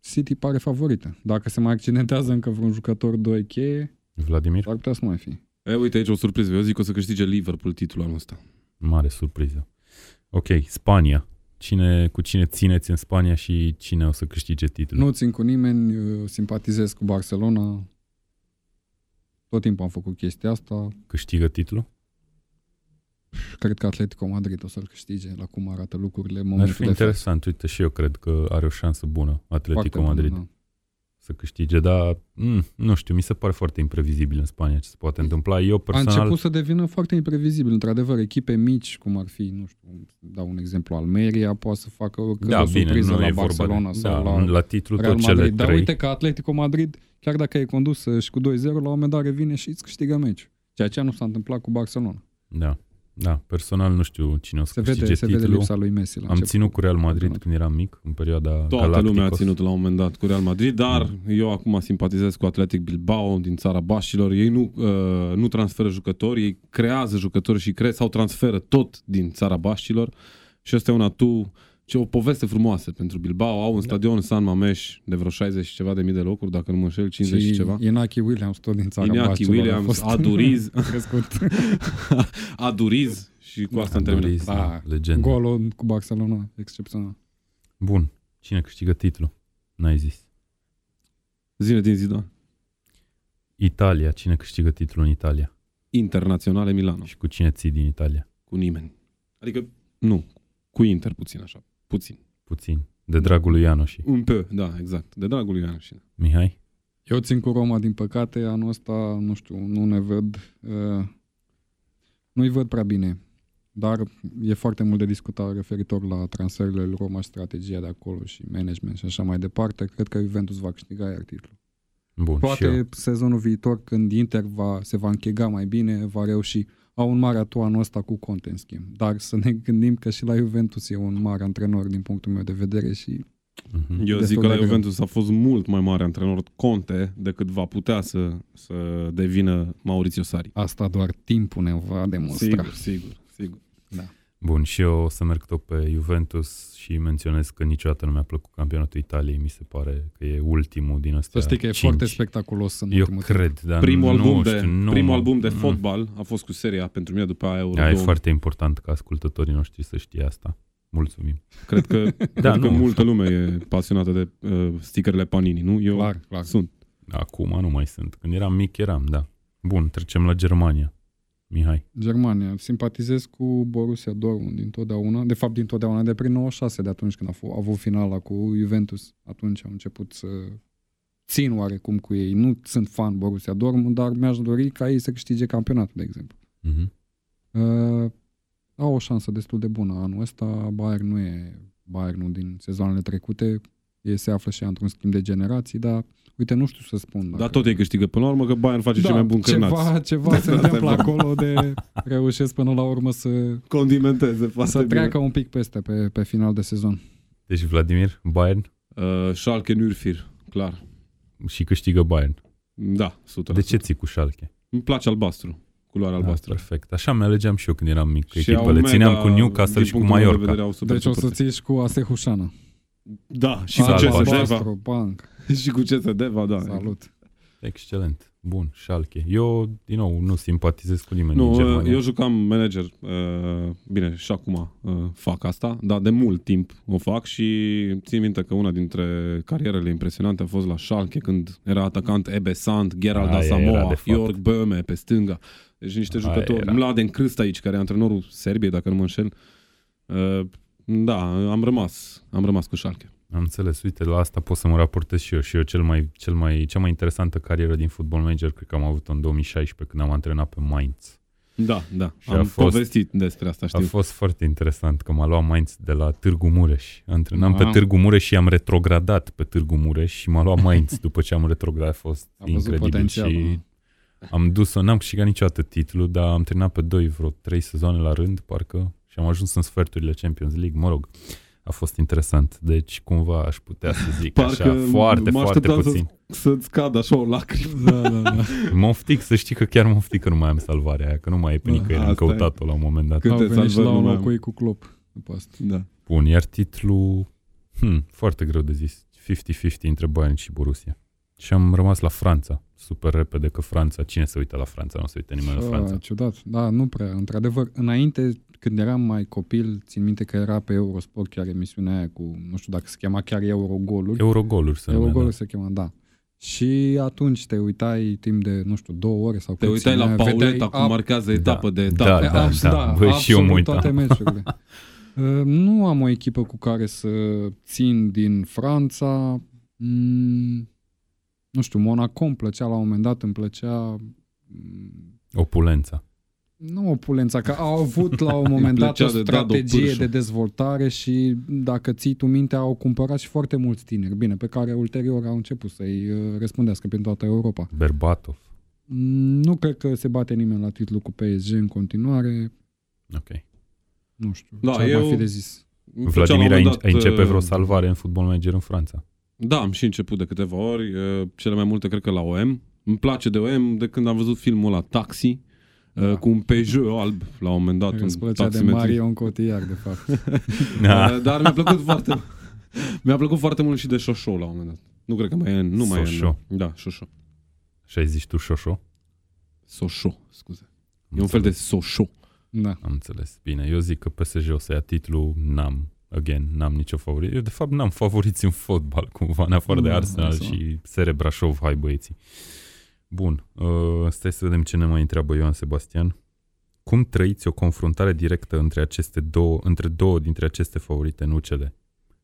City pare favorită. Dacă se mai accidentează încă vreun jucător 2 cheie, Vladimir? ar putea să mai fi. E, uite aici o surpriză. Eu zic că o să câștige Liverpool titlul anul ăsta. Mare surpriză. Ok, Spania. Cine, cu cine țineți în Spania și cine o să câștige titlul? Nu țin cu nimeni, eu simpatizez cu Barcelona. Tot timpul am făcut chestia asta. Câștigă titlul? Cred că Atletico Madrid o să-l câștige la cum arată lucrurile în Ar momentul fi de față. interesant. Uite, și eu cred că are o șansă bună Atletico Foarte bună, Madrid da. Să câștige, dar mm, nu știu, mi se pare foarte imprevizibil în Spania ce se poate întâmpla. Eu A personal... început să devină foarte imprevizibil. Într-adevăr, echipe mici, cum ar fi, nu știu, dau un exemplu, Almeria, poate să facă o, da, o bine, surpriză nu la e vorba Barcelona de, sau da, la la titlu Real tot cele Madrid. Dar trei. uite că Atletico Madrid, chiar dacă e condus și cu 2-0, la un moment dat revine și îți câștigă meciul. Ceea ce nu s-a întâmplat cu Barcelona. Da, da, personal nu știu cine o să Se câștige vede, se vede titlul. lipsa lui Messi. La Am început. ținut cu Real Madrid campionat. când eram mic, în perioada Toată Galacticos. lumea a ținut la un moment dat cu Real Madrid, dar eu acum simpatizez cu Athletic Bilbao din țara Bașilor. Ei nu, uh, nu transferă jucători, ei creează jucători și cre- sau transferă tot din țara Bașilor. Și asta e un atu, ce o poveste frumoasă pentru Bilbao. Au un stadion San Mameș de vreo 60 și ceva de mii de locuri, dacă nu mă înșel, 50 și, și ceva. Inaki Williams, tot din țara Iñaki Baștilor, a Williams, fost Aduriz, *laughs* crescut. *laughs* Aduriz și cu asta am Aduriz, terminat. Da, legendă. Golul cu Barcelona, excepțional. Bun, cine câștigă titlul? N-ai zis. Zine din Zidane. Italia, cine câștigă titlul în Italia? Internaționale Milano. Și cu cine ții din Italia? Cu nimeni. Adică, nu, cu Inter puțin așa. Puțin. Puțin. De dragul lui Ianoș și Un pe, da, exact. De dragul lui Ian și Mihai? Eu țin cu Roma, din păcate, anul ăsta, nu știu, nu ne văd, uh, nu-i văd prea bine. Dar e foarte mult de discutat referitor la transferurile lui Roma și strategia de acolo și management și așa mai departe. Cred că Juventus va câștiga iar titlul. Bun, și eu. Poate sezonul viitor, când Inter va, se va închega mai bine, va reuși. Au un mare atu anul ăsta cu Conte, în schimb. Dar să ne gândim că și la Juventus e un mare antrenor din punctul meu de vedere și Mhm. Eu Destul zic că de la greu. Juventus a fost mult mai mare antrenor Conte decât va putea să, să devină Maurizio Sarri. Asta doar timpul ne va demonstra. Sigur, sigur, sigur. Bun, și eu o să merg tot pe Juventus și menționez că niciodată nu mi-a plăcut campionatul Italiei. Mi se pare că e ultimul din Să ăstea știi că e cinci. foarte spectaculos în Eu ultimul timp. cred, dar Primul, nu album, știu, de, nu primul mă- album de nu. fotbal a fost cu seria pentru mine după aia Euro Da, e 2000. foarte important ca ascultătorii noștri să știe asta. Mulțumim. Cred că, *laughs* Da, cred că nu. multă lume e pasionată de uh, stickerele Panini, nu? Eu Clar, clar. sunt. Acum nu mai sunt. Când eram mic eram, da. Bun, trecem la Germania. Mihai. Germania. Simpatizez cu Borussia Dortmund dintotdeauna. De fapt, dintotdeauna, de prin 96, de atunci când a, f- a avut finala cu Juventus. Atunci am început să țin oarecum cu ei. Nu sunt fan Borussia Dortmund, dar mi-aș dori ca ei să câștige campionatul, de exemplu. Mhm. Uh, au o șansă destul de bună anul ăsta. Bayern nu e Bayernul din sezoanele trecute. Ei se află și ea într-un schimb de generații, dar uite, nu știu să spun. Dar tot ei câștigă până la urmă că Bayern face cel mai bun cârnaț. *laughs* Da, ceva, ceva se întâmplă acolo de reușesc până la urmă să, Condimenteze foarte să bine. treacă un pic peste pe, pe final de sezon. Deci Vladimir, Bayern Uh, Schalke Nürfir, clar. și câștigă Bayern. Da, 100%. De ce ții cu Schalke? Îmi place albastru, culoarea Da, albastră. perfect. Așa mi-alegeam și eu când eram mic. Și Echipele au țineam mega, cu Newcastle din și cu punctul meu de Mallorca. vedere, au super Deci o să suporteri. ții și cu Asehușana. Da, și cu Salva. ce să Albastru. deva. Albastru, banc. *laughs* Și cu ce să deva, da. Salut. Excelent. Bun, Schalke. Eu, din nou, nu simpatizez cu nimeni Nu, din Germania. eu jucam manager, uh, bine, și acum uh, fac asta, dar de mult timp o fac și țin minte că una dintre carierele impresionante a fost la Schalke când era atacant Ebe Sant, Gerald Aia era Asamoah, de fapt. Jörg Böhme pe stânga. Deci niște Aia jucători. era. Mladen Krstajic, care e antrenorul Serbiei, dacă nu mă înșel. Uh, da, am rămas, am rămas cu Schalke. Am înțeles. Uite, la asta pot să mă raportez și eu. Și eu cel mai, cel mai, cea mai interesantă carieră din football manager cred că am avut-o în 2016 când am antrenat pe Mainz. Da, da, Și am a fost- povestit despre asta, A știu. fost foarte interesant că m-a luat Mainz de la Târgu Mureș. Antrenam pe Wow. Târgu Mureș și am retrogradat pe Târgu Mureș și m-a luat Mainz *laughs* după ce am retrogradat. A fost Am văzut incredibil potențialul. și am dus-o, n-am câștigat niciodată titlul, dar am terminat pe doi vreo trei sezoane la rând, parcă, și am ajuns în sferturile Champions League, mă rog. A fost interesant, deci cumva aș putea să zic Parcă așa, foarte, mă foarte așteptam puțin. Să-ți cadă așa o lacrimă. Da, da, da. Moftic, să știi că chiar moftic că nu mai am salvarea aia, că nu mai e pe Da, nicăieri, am asta e. căutat-o la un moment dat. Câte Au venit și salvări la nu un mai loc am. cu ei cu Klopp după asta. Da. Bun, iar titlul, hmm, foarte greu de zis, 50-50 între Bayern și Borussia. Și am rămas la Franța, super repede, că Franța, cine se uită la Franța? Nu se uită nimeni la Franța. Ah, ciudat. Da, nu prea. Într-adevăr, înainte, când eram mai copil, țin minte că era pe Eurosport chiar emisiunea aia cu, nu știu dacă se chema chiar Eurogoluri. Eurogoluri se numea, Eurogoluri da. se chema, da. Și atunci te uitai timp de, nu știu, două ore sau Te cât uitai la ținea, Pauleta vedeai cum ab- marchează etapă de Da, etapă. da, abs- da. Băi, și eu mă absolut uitam. toate meciurile. *laughs* Uh, nu am o echipă cu care să țin din Franța. Mm, nu știu, Monaco îmi plăcea la un moment dat, îmi plăcea mm, Opulența. Nu opulența, că au avut la un Îi moment *laughs* dat o plăcea de Dado strategie Pârșu. de dezvoltare și dacă ții tu minte, au cumpărat și foarte mulți tineri, bine, pe care ulterior au început să-i uh, răspundească prin toată Europa. Berbatov. Mm, Nu cred că se bate nimeni la titlu cu PSG în continuare, Ok. nu știu, Da, ce ar eu- mai fi de zis. Îmi plăcea Vladimir, la un ai, moment ai dat, începe vreo uh, salvare în football manager în Franța? Da, am și început de câteva ori. uh, Cele mai multe cred că la OM. Îmi place de OM de când am văzut filmul la Taxi. Da. uh, Cu un Peugeot alb la un moment dat. Îți un plăcea de taximetri. Marion Cotillard, de fapt. *laughs* *laughs* Da. Uh, Dar mi-a plăcut foarte Mi-a plăcut foarte mult și de Șoșo la un moment dat. Nu cred că mai e, nu mai Soșo. e. Da, Șoșo. Și ai zis tu Șoșo? Soșo, scuze. E un fel de Soșo. Da. Am înțeles. Bine, eu zic că PSG o să ia titlul, n-am, again, n-am nicio favorit. Eu, de fapt, n-am favoriți în fotbal, cumva, în afară de Da, Arsenal asta. și Sere Brașov, hai băieții. Bun, uh, stai să vedem ce ne mai întreabă Ioan Sebastian. Cum trăiți o confruntare directă între aceste două, între două dintre aceste favorite, nu cele?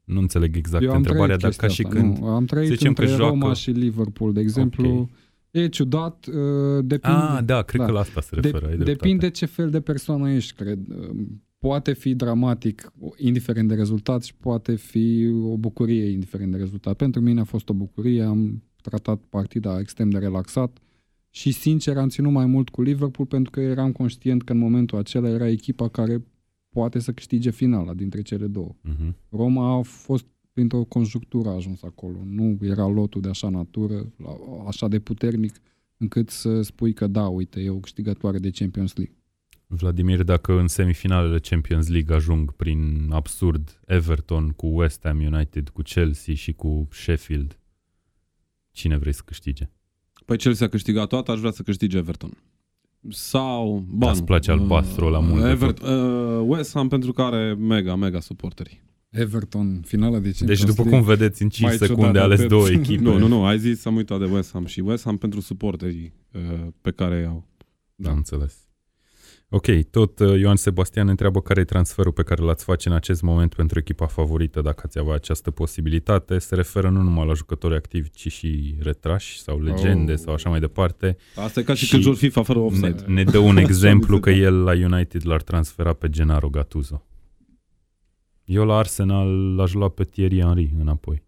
Nu înțeleg exact Eu am întrebarea, trăit dar ca și chestia asta, când... Nu, am trăit zicem între că joacă- Roma și Liverpool, de exemplu. Ok. E ciudat, uh, depinde... Ah, da, cred da. că la asta se De, referă, ai dreptate. depinde ce fel de persoană ești, cred. Poate fi dramatic, indiferent de rezultat, și poate fi o bucurie, indiferent de rezultat. Pentru mine a fost o bucurie, am tratat partida extrem de relaxat și, sincer, am ținut mai mult cu Liverpool pentru că eram conștient că în momentul acela era echipa care poate să câștige finala dintre cele două. Mhm. Roma a fost printr-o conjunctură a ajuns acolo. Nu era lotul de așa natură, așa de puternic, încât să spui că da, uite, e o câștigătoare de Champions League. Vladimir, dacă în semifinalele Champions League ajung prin absurd Everton cu West Ham United, cu Chelsea și cu Sheffield, cine vrei să câștige? Păi Chelsea a câștigat toată, aș vrea să câștige Everton. Sau... Ban, Îți place albastru la mult Evert, uh, West Ham pentru că are mega, mega suporteri. Everton, finala de Champions Deci după League. cum vedeți, în 5 Mai ciudat secunde ales atât. două echipe. Nu, nu, nu, ai zis, am uitat de West Ham și West Ham pentru suporterii uh, pe care i-au. Da, am înțeles. Ok, tot uh, Ioan Sebastian întreabă care e transferul pe care l-ați face în acest moment pentru echipa favorită, dacă ați avea această posibilitate. Se referă nu numai la jucători activi, ci și retrași sau legende Oh. sau așa mai departe. Asta e ca și, Și când joci FIFA fără Ne, offside. ne dă un *laughs* exemplu că da. el la United l-ar transfera pe Gennaro Gattuso. Eu la Arsenal l-aș lua pe Thierry Henry înapoi.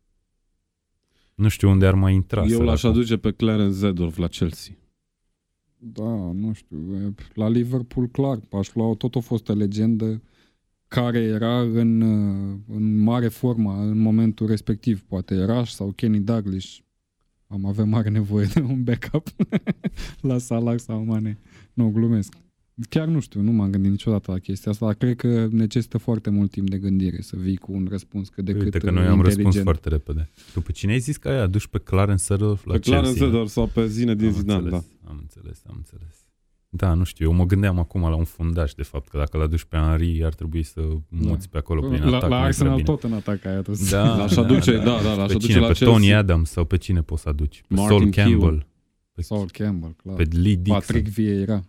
Nu știu unde ar mai intra. Eu l-aș săracul. aduce pe Clarence Zedorf la Chelsea. Da, nu știu. e, La Liverpool, clar, aș lua tot o fostă legendă care era în, uh, în mare formă în momentul respectiv. Poate Rush sau Kenny Douglas. Am avea mare nevoie de un backup *laughs* la Salah sau Mane. Nu, glumesc. Chiar nu știu, nu m-am gândit niciodată la chestia asta, dar cred că necesită foarte mult timp de gândire să vii cu un răspuns cât de cât Uite că uh, noi am inteligent. răspuns foarte repede. Tu pe cine ai zis că ai adus pe Clarence Seedorf la pe Chelsea? Clarence Zedorf sau pe Zine din am Zidane, da. înțeles, am înțeles, am înțeles. Da, nu știu, eu mă gândeam acum la un fundaș, de fapt, că dacă l aduci pe Henry, ar trebui să muți pe acolo prin La, atac. la mai Arsenal bine. tot în atac ai adus. Da, *laughs* L-aș aduce, da, da, l-aș pe aduce cine? la pe Chelsea. Tony Adams sau pe cine poți să aduci? Pe Martin Saul Campbell, Keown. pe, Saul Campbell, clar. pe Lee Dixon, Patrick Vieira.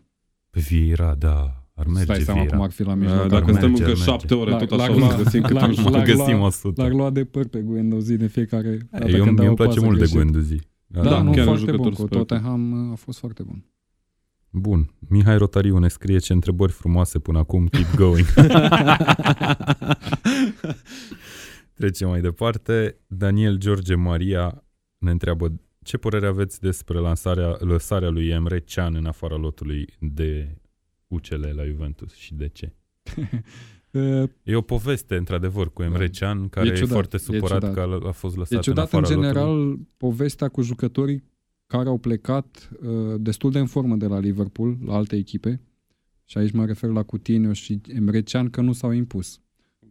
Pe Vieira, da, ar merge Stai seama Vieira. cum ar fi la Uh, mijloc. Dacă merge, stăm încă merge. șapte ore, La- tot la- așa o la- să găsim cât la- am la- Mă l-ar găsim lua- 100. L-ar lua de păr pe Guendouzi de fiecare dată Eu, când dau mie o îmi place pasă mult de greșită. Guendouzi. Da, Da, nu, chiar un foarte jucător bun. Cu super. Tottenham uh, a fost foarte bun. Bun. Mihai Rotariu ne scrie ce întrebări frumoase până acum. Keep going. *laughs* Trecem mai departe. Daniel George Maria ne întreabă ce părere aveți despre lansarea, lăsarea lui Emre Can în afara lotului de UCL la Juventus și de ce? *laughs* Uh, E o poveste, într-adevăr, cu Emre Da. Can, care E e, ciudat, foarte e supărat ciudat. că a, a fost lăsat E în ciudat în afara general lotului. povestea cu jucătorii care au plecat uh, destul de în formă de la Liverpool, la alte echipe. Și aici mă refer la Coutinho și Emre Can că nu s-au impus.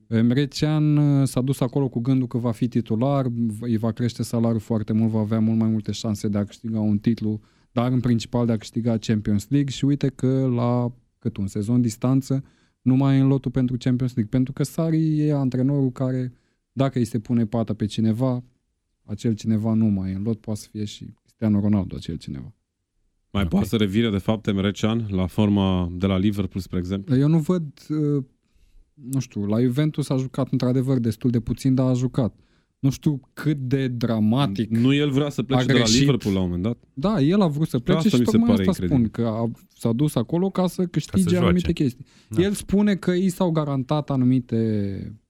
Emre Can uh, s-a dus acolo cu gândul că va fi titular, v- îi va crește salariul foarte mult, va avea mult mai multe șanse de a câștiga un titlu, dar în principal de a câștiga Champions League și uite că la cât un sezon distanță nu mai e în lotul pentru Champions League, pentru că Sari e antrenorul care dacă îi se pune pata pe cineva, acel cineva nu mai e în lot, poate să fie și Cristiano Ronaldo acel cineva. Mai Ok. poate să revire, de fapt, Emre Can la forma de la Liverpool, spre exemplu? Eu nu văd, uh, nu știu, la Juventus a jucat într-adevăr destul de puțin, dar a jucat. Nu știu cât de dramatic. Nu el vrea să plece A de la greșit. Liverpool la un moment dat? Da, el a vrut să plece Asta și mi se tocmai pare asta spun, incredibil. că a, s-a dus acolo ca să câștige joace. anumite chestii. Da. El spune că i s-au garantat anumite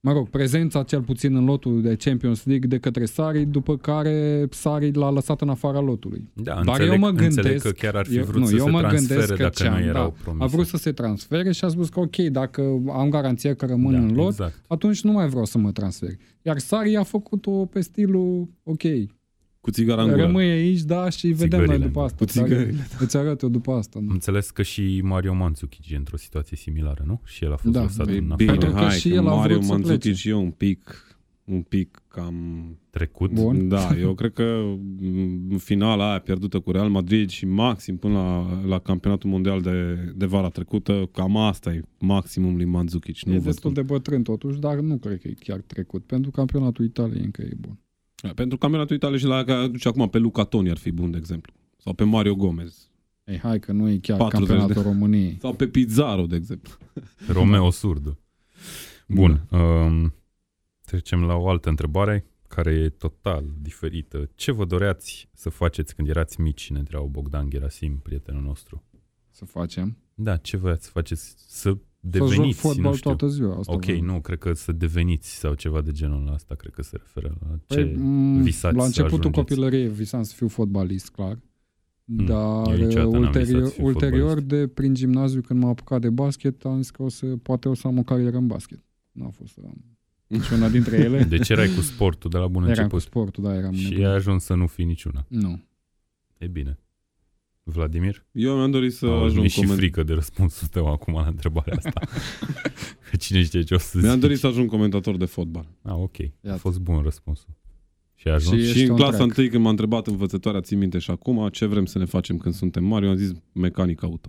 mă rog, prezența cel puțin în lotul de Champions League de către Sari, după care Sari l-a lăsat în afara lotului. Da, Dar înțeleg, eu mă înțeleg gândesc- că chiar ar fi eu- vrut nu, să eu se mă gândesc transfere că dacă Cean, nu erau da, promise. A vrut să se transfere și a spus că ok, dacă am garanția că rămân da, în lot, Exact. atunci nu mai vreau să mă transfer. Iar Sari a făcut-o pe stilul, ok, Cu țigara în gură. rămâi aici, da, și vedem noi Țigările după în asta. Cu țigările. Îți arăt eu după asta. Am Nu? înțeles că și Mario Mandzukic e într-o situație similară, nu? Și el a fost Da, lăsat e în Bine, afară. Pentru că hai, și că el a Mario vrut să Mandzukic plece. și eu un pic, un pic cam... trecut. Bun. Da, eu cred că m, în finala aia pierdută cu Real Madrid și maxim până la, la campionatul mondial de, de vara trecută, cam asta e maximum lui Mandzukic. Nu E văd destul cum. de bătrân totuși, dar nu cred că e chiar trecut. Pentru campionatul Italiei încă e bun. Pentru campionatul Italiei și la care aduce acum pe Luca Toni ar fi bun, de exemplu. Sau pe Mario Gomez. Ei, hai că nu e chiar 40 campionatul României. Sau pe Pizarro, de exemplu. *laughs* Romeo Surdu. Bun. Um, trecem la o altă întrebare care e total diferită. Ce vă doreați să faceți când erați mici, ne întreabă Bogdan Gerasim, prietenul nostru. Să facem. Da, ce voiați să faceți? Să Să joc deveniți, fotbal nu știu. toată ziua. Asta Ok, vreau. nu, cred că să deveniți sau ceva de genul ăsta, cred că se referă la ce Păi, m, visați La să începutul ajungeți. copilăriei visam să fiu fotbalist, clar. Hmm, Dar eu niciodată n-am ulterior, visat să fiu ulterior fotbalist. de prin gimnaziu, când m-am apucat de basket, am zis că o să, poate o să am o carieră în basket. Nu a fost să am. Nici una dintre ele. *laughs* Deci erai cu sportul de la bun Eram cu început. sportul, da, eram Și nebun. ai ajuns să nu fii niciuna. Nu. E bine. Vladimir? Eu mi-am dorit să Au ajung mi și coment... frică de răspunsul tău acum la întrebarea asta. *laughs* Că Cine știe ce o să Mi-am zici. dorit să ajung comentator de fotbal. Ah, ok. A Iată. fost bun răspunsul. Și ai ajuns? Și- Și Ești în on clasa track. întâi când m-a întrebat învățătoarea, țin minte și acum, ce vrem să ne facem când suntem mari, eu am zis mecanic auto.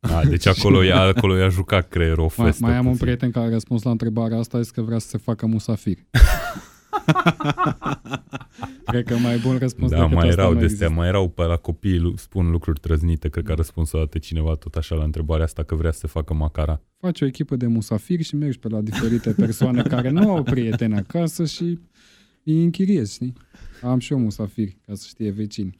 A, deci *laughs* acolo i-a, acolo i-a jucat creierul o Mai, festă. mai am un puțin. prieten care a răspuns la întrebarea asta, zis că vrea să se facă musafir. *laughs* *laughs* Cred că mai bun răspuns Da, decât mai asta erau nu de există. astea, mai erau pe la copii, lu- spun lucruri trăznite, cred că a răspuns o dată cineva tot așa la întrebarea asta că vrea să se facă macara. Faci o echipă de musafiri și mergi pe la diferite persoane *laughs* care nu au prieteni acasă și îi închiriezi, știi? Am și eu musafiri, ca să știe vecini.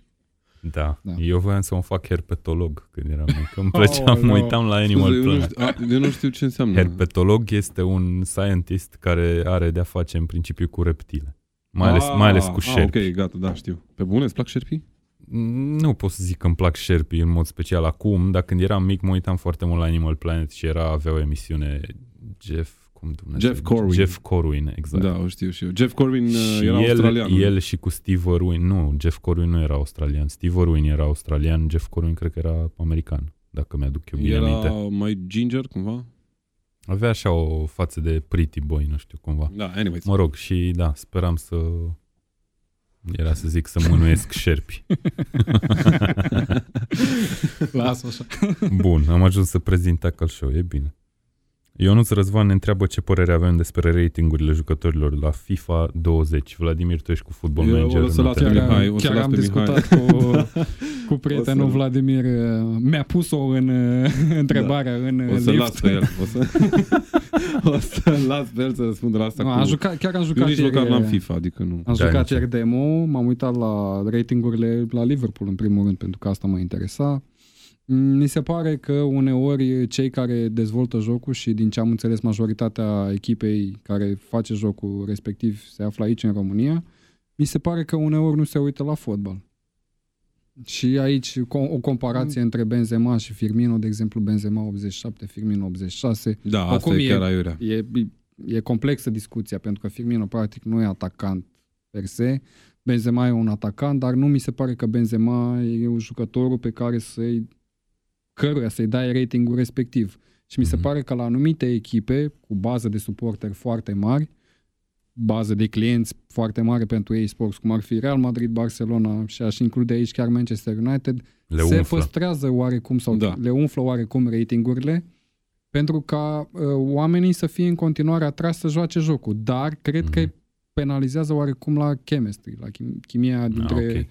Da. Da. Eu voiam să mă fac herpetolog când eram mic. Îmi plăcea, *laughs* Oh, mă no. uitam la Animal Scuze, eu, nu Planet. știu, a, eu nu știu ce înseamnă. Herpetolog este un scientist care are de-a face în principiu cu reptile. Mai ales, mai ales cu ah, șerpi. ok, gata, da, știu. Pe bune, îți plac șerpii? Nu pot să zic că îmi plac șerpii în mod special acum, dar când eram mic mă uitam foarte mult la Animal Planet și era, avea o emisiune Jeff, cum Dumnezeu? Jeff Corwin. Jeff Corwin, exact. Da, o știu și eu. Jeff Corwin uh, și era el, australian. nu? el și cu Steve Irwin, nu, Jeff Corwin nu era australian, Steve Irwin era australian, Jeff Corwin cred că era american, dacă mi-aduc eu bine era aminte. mai ginger, cumva? Avea așa o față de pretty boy, nu știu cumva. Da, anyways. Mă rog, și da, speram să... Era să zic să mânuiesc *laughs* șerpi. *laughs* Lasă așa. Bun, am ajuns să prezint Tackle Show, e bine. Ionuț Răzvan ne întreabă ce părere avem despre ratingurile jucătorilor la FIFA 20. Vladimir, tu ești cu Football Eu Manager. o să nu las te- pe Chiar, Mihai, am, o să chiar las am pe Mihai. discutat cu, cu prietenul *laughs* O să- Vladimir. Mi-a pus-o în uh, *laughs* întrebarea în O să lift. las pe el. O să, *laughs* o să las pe el să răspundă la asta Nu, cu... am jucat, chiar am Eu jucat nici ieri, măcar n-am FIFA, adică nu. Am Da, jucat nici ieri demo, m-am uitat la ratingurile la Liverpool în primul rând, pentru că asta mă interesa. Mm, Mi se pare că uneori cei care dezvoltă jocul și din ce am înțeles majoritatea echipei care face jocul respectiv se află aici în România, mi se pare că uneori nu se uită la fotbal. Și aici co- o comparație între Benzema și Firmino, de exemplu Benzema 87, Firmino 86, Da, asta Oricum e e- chiar aiurea. E, e complexă discuția, pentru că Firmino practic nu e atacant per se. Benzema e un atacant, dar nu mi se pare că Benzema e un jucătorul pe care să-i căruia să-i dai ratingul respectiv. Și mi se Mhm. pare că la anumite echipe cu bază de suporteri foarte mari, bază de clienți foarte mare pentru ei sports, cum ar fi Real Madrid, Barcelona și aș include aici chiar Manchester United, Le se umflă. păstrează oarecum sau Da. da. le umflă oarecum ratingurile pentru ca uh, oamenii să fie în continuare atrași să joace jocul. Dar cred Mhm. că îi penalizează oarecum la chemistry, la chim- chimia dintre, Ah, ok.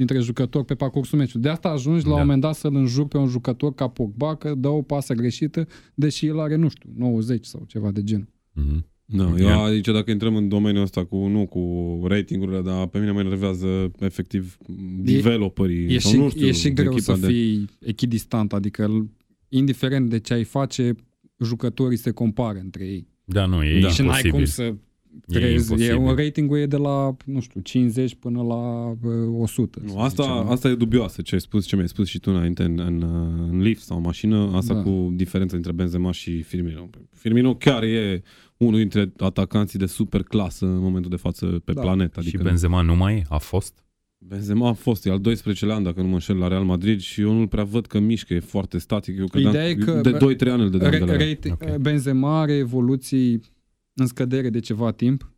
Dintre jucători pe parcursul meciului. De asta ajungi la Da. un moment dat să-l înjuri pe un jucător ca Pogba că dă o pasă greșită, deși el are, nu știu, 90 sau ceva de genul. Mhm. Da, Ok. eu aici dacă intrăm în domeniul ăsta cu, nu cu ratingurile, dar pe mine mă enervează efectiv developerii. E sau și, nu știu, e și greu echipa să fii echidistant, adică l- indiferent de ce ai face, jucătorii se compară între ei. Da, nu, e Da. Și n-ai imposibil. cum să crezi. E, imposibil. un ratingul e de la, nu știu, 50 până la uh, 100. Nu, să asta, zicem. asta e dubioasă, ce ai spus, ce mi-ai spus și tu înainte în, în, în lift sau în mașină, asta Da. cu diferența între Benzema și Firmino. Firmino chiar e unul dintre atacanții de super clasă în momentul de față pe Da. planetă. Și Adică Benzema nu mai e? A fost? Benzema a fost, e al 12-lea an, dacă nu mă înșel, la Real Madrid și eu nu-l prea văd că mișcă, e foarte static. Eu credeam, Ideea e că- de 2-3 ani îl dădeam de la Re- el. rate- Ok. Benzema are evoluții în scădere de ceva timp,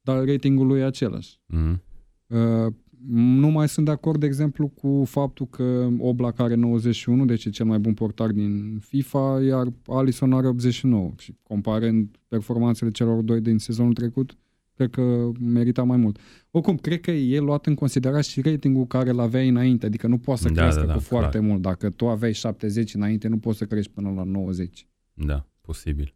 dar ratingul lui e același. Mhm. Uh, nu mai sunt de acord, de exemplu, cu faptul că Oblak are 91, deci e cel mai bun portar din FIFA, iar Alisson are 89. Și comparând performanțele celor doi din sezonul trecut, cred că merita mai mult. Oricum, cred că e luat în considerare și ratingul care îl aveai înainte, adică nu poți să Da, crească da, da, cu foarte clar. mult. Dacă tu aveai 70 înainte, nu poți să crești până la 90. Da, posibil.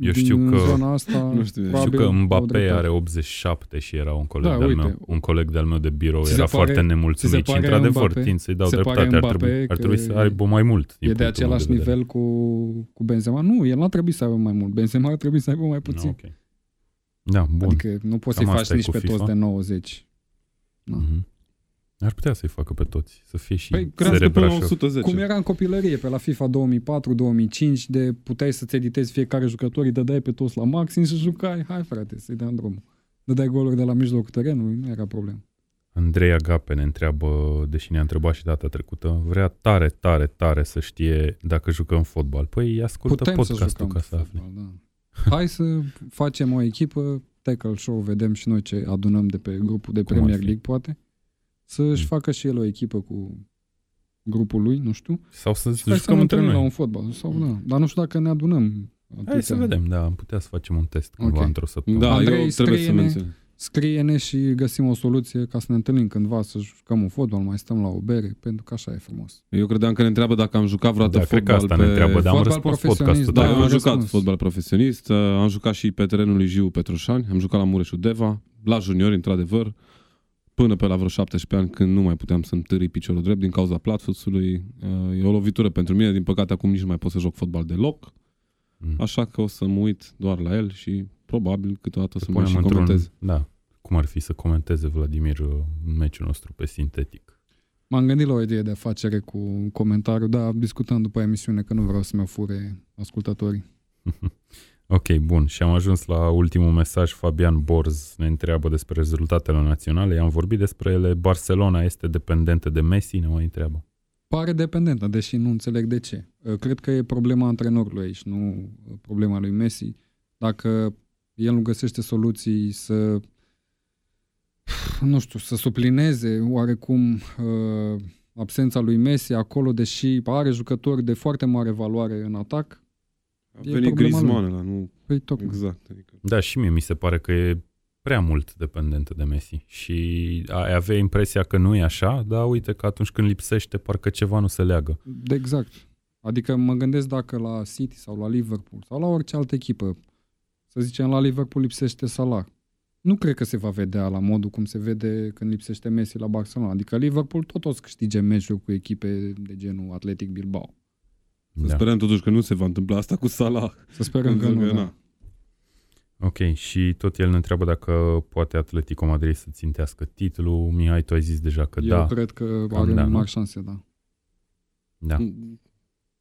Eu Din știu că- zona asta, Nu știu, știu Știu probabil că au Mbappé dreptate. are 87 și era un coleg, Da, de-al uite. meu, un coleg de-al meu de birou. Ți se Era pare- foarte nemulțumit ți se și pare într-adevăr Mbappé- tind să-i dau ți se pare dreptate. Ar Mbappé trebui, ar că trebui să aibă mai mult. din E de punctul meu același vedere. nivel cu, cu Benzema? Nu, el n-a trebuit să aibă mai mult. Benzema ar trebui să aibă mai puțin. No, ok. Da, bun. Adică nu poți Cam să-i faci asta e nici cu pe FIFA. toți de 90. Da. Mhm. Ar putea să-i facă pe toți, să fie și Păi, păi, Crească SR până la Brașov. 110. Cum era în copilărie, pe la FIFA 2004-2005, de puteai să-ți editezi fiecare jucător, îi dădeai pe toți la maxim și jucai. Hai frate, să-i dăm drumul. Dădeai goluri de la mijlocul terenului, nu era problemă. Andrei Agape ne întreabă, deși ne-a întrebat și data trecută, vrea tare, tare, tare să știe dacă jucăm fotbal. Păi ascultă Putem să podcastul jucăm ca să afli. fotbal, da. Hai să facem o echipă, tackle show, vedem și noi ce adunăm de pe grupul de Cum ar Premier fi? League, poate. Să-și Mm. facă și el o echipă cu grupul lui, nu știu. Sau să Hai să jucăm ne între întâlnim la noi. un fotbal. Sau, da. Dar nu știu dacă ne adunăm. Hai atâtea. să vedem, da, am putea să facem un test cândva Ok. într-o săptămână. Da, Andrei, eu trebuie să scrie-ne. menționez. Scrie-ne și găsim o soluție ca să ne întâlnim cândva, să jucăm un fotbal, mai stăm la o bere, pentru că așa e frumos. Eu credeam că ne întreabă dacă am jucat vreodată Da, cred că fotbal asta ne pe... întreabă, dar am fotbal răspuns profesionist, podcastul Da, tău. eu am am jucat răspuns. fotbal profesionist, uh, am jucat și pe terenul lui Jiu Petroșani, am jucat la Mureșul Deva, la juniori, într-adevăr, până pe la vreo 17 ani, când nu mai puteam să-mi târâi piciorul drept din cauza platfusului. Uh, E o lovitură pentru mine, din păcate acum nici nu mai pot să joc fotbal deloc, Mm. așa că o să mă uit doar la el și probabil câteodată o să mă Punem și într-un- comentez. Da, cum ar fi să comenteze Vladimir uh, meciul nostru pe sintetic. M-am gândit la o idee de afacere cu un comentariu, dar discutăm după emisiune că nu vreau să-mi fure ascultătorii. *laughs* Ok, bun. Și am ajuns la ultimul mesaj. Fabian Borz ne întreabă despre rezultatele naționale. I-am vorbit despre ele. Barcelona este dependentă de Messi, ne mai întreabă. Pare dependentă, deși nu înțeleg de ce. Uh, Cred că e problema antrenorului aici, nu uh, problema lui Messi. Dacă el nu găsește soluții să nu știu, să suplineze oarecum uh, absența lui Messi acolo, deși are jucători de foarte mare valoare în atac, A E venit problema lui. Griezmann ăla, nu păi tocmai. exact. Adică. Da, și mie mi se pare că e prea mult dependentă de Messi. Și ai avea impresia că nu e așa, dar uite că atunci când lipsește, parcă ceva nu se leagă. De exact. Adică mă gândesc dacă la City sau la Liverpool sau la orice altă echipă, să zicem la Liverpool lipsește Salah. Nu cred că se va vedea la modul cum se vede când lipsește Messi la Barcelona. Adică Liverpool tot o să câștige meciuri cu echipe de genul Atletic Bilbao. Să Da. sperăm totuși că nu se va întâmpla asta cu Salah. Să sperăm că Pentru nu. că, Da. na. Ok, și tot el ne întreabă dacă poate Atletico Madrid să țintească titlul. Mihai, tu ai zis deja că Eu da. cred că Cam are da, da, nu? mari șanse, da. Da,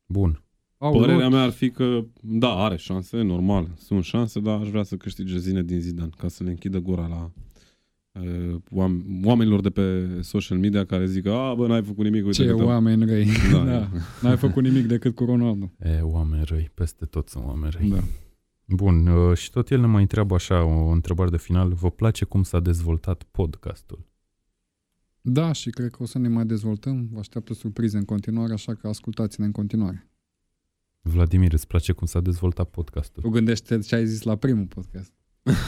bun. Au Părerea lot. mea ar fi că, da, are șanse, normal, sunt șanse, dar aș vrea să câștige zine din Zidane, ca să le închidă gura la uh, oam- oamenilor de pe social media care zic că, a, bă, n-ai făcut nimic, uite Ce cât am-" oameni răi. *laughs* Da, da. N-ai făcut nimic decât cu Ronaldo. E, oameni răi, peste tot sunt oameni răi. Da. Bun, uh, și tot el ne mai întreabă așa, o întrebare de final. Vă place cum s-a dezvoltat podcastul? Da, și cred că o să ne mai dezvoltăm. Vă așteaptă surprize în continuare, așa că ascultați-ne în continuare. Vladimir, îți place cum s-a dezvoltat podcastul? Tu gândește ce ai zis la primul podcast.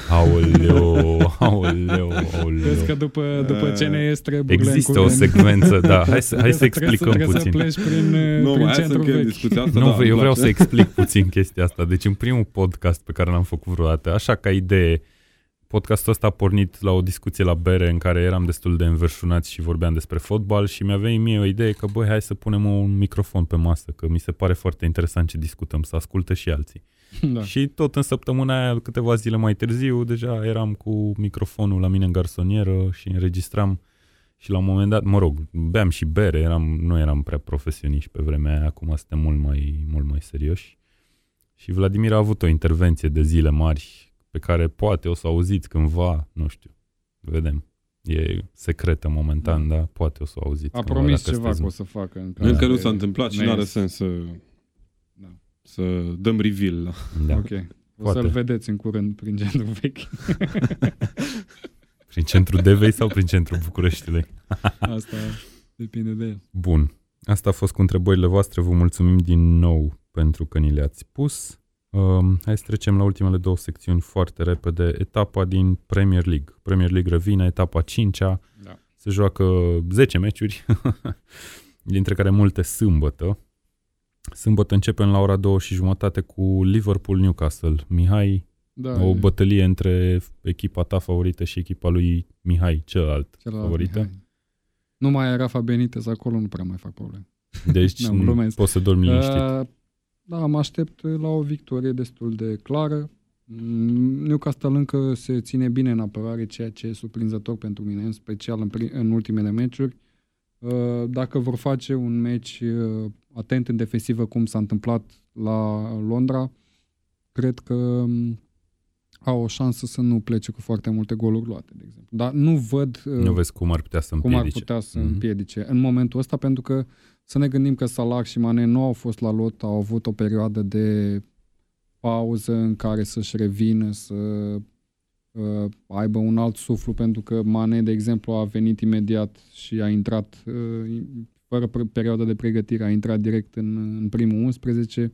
Aoleu, aoleu, aoleu. Crezi că după, după ce ne ies treburile Există în o curând, secvență, da, hai să, hai să trebuie explicăm trebuie puțin. să pleci prin, uh, Nu, prin mai hai să centru încheiem vechi. discuția asta. Nu, da, eu îmi vreau place. să explic puțin chestia asta. Deci în primul podcast pe care l-am făcut vreodată, așa ca idee, podcastul ăsta a pornit la o discuție la bere în care eram destul de înverșunați și vorbeam despre fotbal și mi-a venit mie o idee că, băi, hai să punem un microfon pe masă, că mi se pare foarte interesant ce discutăm, să asculte și alții. *laughs* Da. Și tot în săptămâna aia, câteva zile mai târziu, deja eram cu microfonul la mine în garsonieră și înregistram și la un moment dat, mă rog, beam și bere, eram, nu eram prea profesioniști pe vremea aia, acum suntem mult mai, mult mai serioși. Și Vladimir a avut o intervenție de zile mari pe care poate o să auziți cândva, nu știu, vedem. E secretă momentan, Da. dar poate o să o auziți. A cândva promis dacă ceva sunteți- că o să facă. În Încă care nu s-a întâmplat și ne nu are ies. sens să, Da. Să dăm reveal. La. Da. *laughs* Ok. O Poate. să-l vedeți în curând prin genul vechi. *laughs* Prin centrul Devei sau prin centrul Bucureștiului? *laughs* Asta depinde de el. Bun. Asta a fost cu întrebările voastre. Vă mulțumim din nou pentru că ni le-ați pus. Um, hai să trecem la ultimele două secțiuni foarte repede. Etapa din Premier League. Premier League revine, etapa 5-a. Da. Se joacă 10 meciuri, dintre care multe sâmbătă. Sâmbătă începem la ora 2 și jumătate cu Liverpool-Newcastle. Mihai, Da, o e bătălie între echipa ta favorită și echipa lui Mihai, celălalt celălalt favorită. Mihai. Nu mai era Rafa Benitez acolo, nu prea mai fac probleme. Deci *laughs* Nu, glumesc. poți să dormi liniștit. Uh, da, mă aștept la o victorie destul de clară. Mm, Newcastle încă se ține bine în apărare, ceea ce e surprinzător pentru mine, în special în, pri- în ultimele meciuri. Uh, Dacă vor face un meci uh, atent în defensivă, cum s-a întâmplat la Londra, cred că um, au o șansă să nu plece cu foarte multe goluri luate, de exemplu. Dar nu văd uh, Nu vezi cum ar putea să cum ar împiedice. putea să Mhm. împiedice în momentul ăsta, pentru că să ne gândim că Salah și Mane nu au fost la lot, au avut o perioadă de pauză în care să-și revină, să uh, aibă un alt suflu, pentru că Mane, de exemplu, a venit imediat și a intrat, uh, fără pre- perioadă de pregătire, a intrat direct în, în primul 11.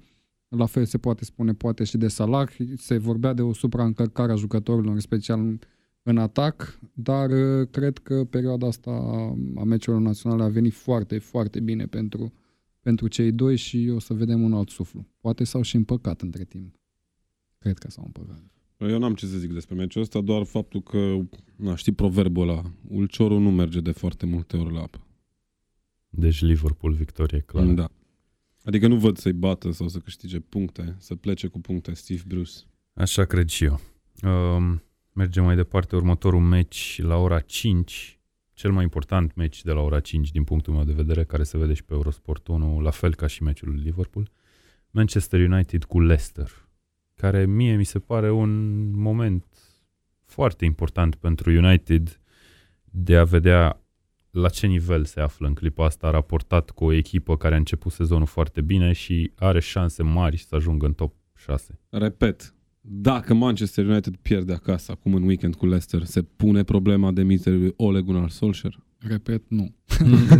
La fel se poate spune, poate și de Salah. Se vorbea de o supraîncărcare a jucătorilor, în special în, în atac, dar uh, cred că perioada asta a- a meciurilor naționale a venit foarte, foarte bine pentru, pentru cei doi și o să vedem un alt suflu. Poate s-au și împăcat între timp. Cred că s-au împăcat. Eu n-am ce să zic despre meciul ăsta, doar faptul că, na, știi proverbul ăla, ulciorul nu merge de foarte multe ori la apă. Deci Liverpool victorie clară. Da. Adică nu văd să-i bată sau să câștige puncte, să plece cu puncte Steve Bruce. Așa cred și eu. Um, mergem mai departe. Următorul meci la ora 5. Cel mai important meci de la ora 5 din punctul meu de vedere, care se vede și pe Eurosport 1, la fel ca și meciul lui Liverpool. Manchester United cu Leicester, care mie mi se pare un moment foarte important pentru United de a vedea la ce nivel se află în clipa asta, raportat cu o echipă care a început sezonul foarte bine și are șanse mari să ajungă în top 6. Repet, dacă Manchester United pierde acasă acum în weekend cu Leicester, se pune problema demiterii lui Ole Gunnar Solskjaer? Repet, nu.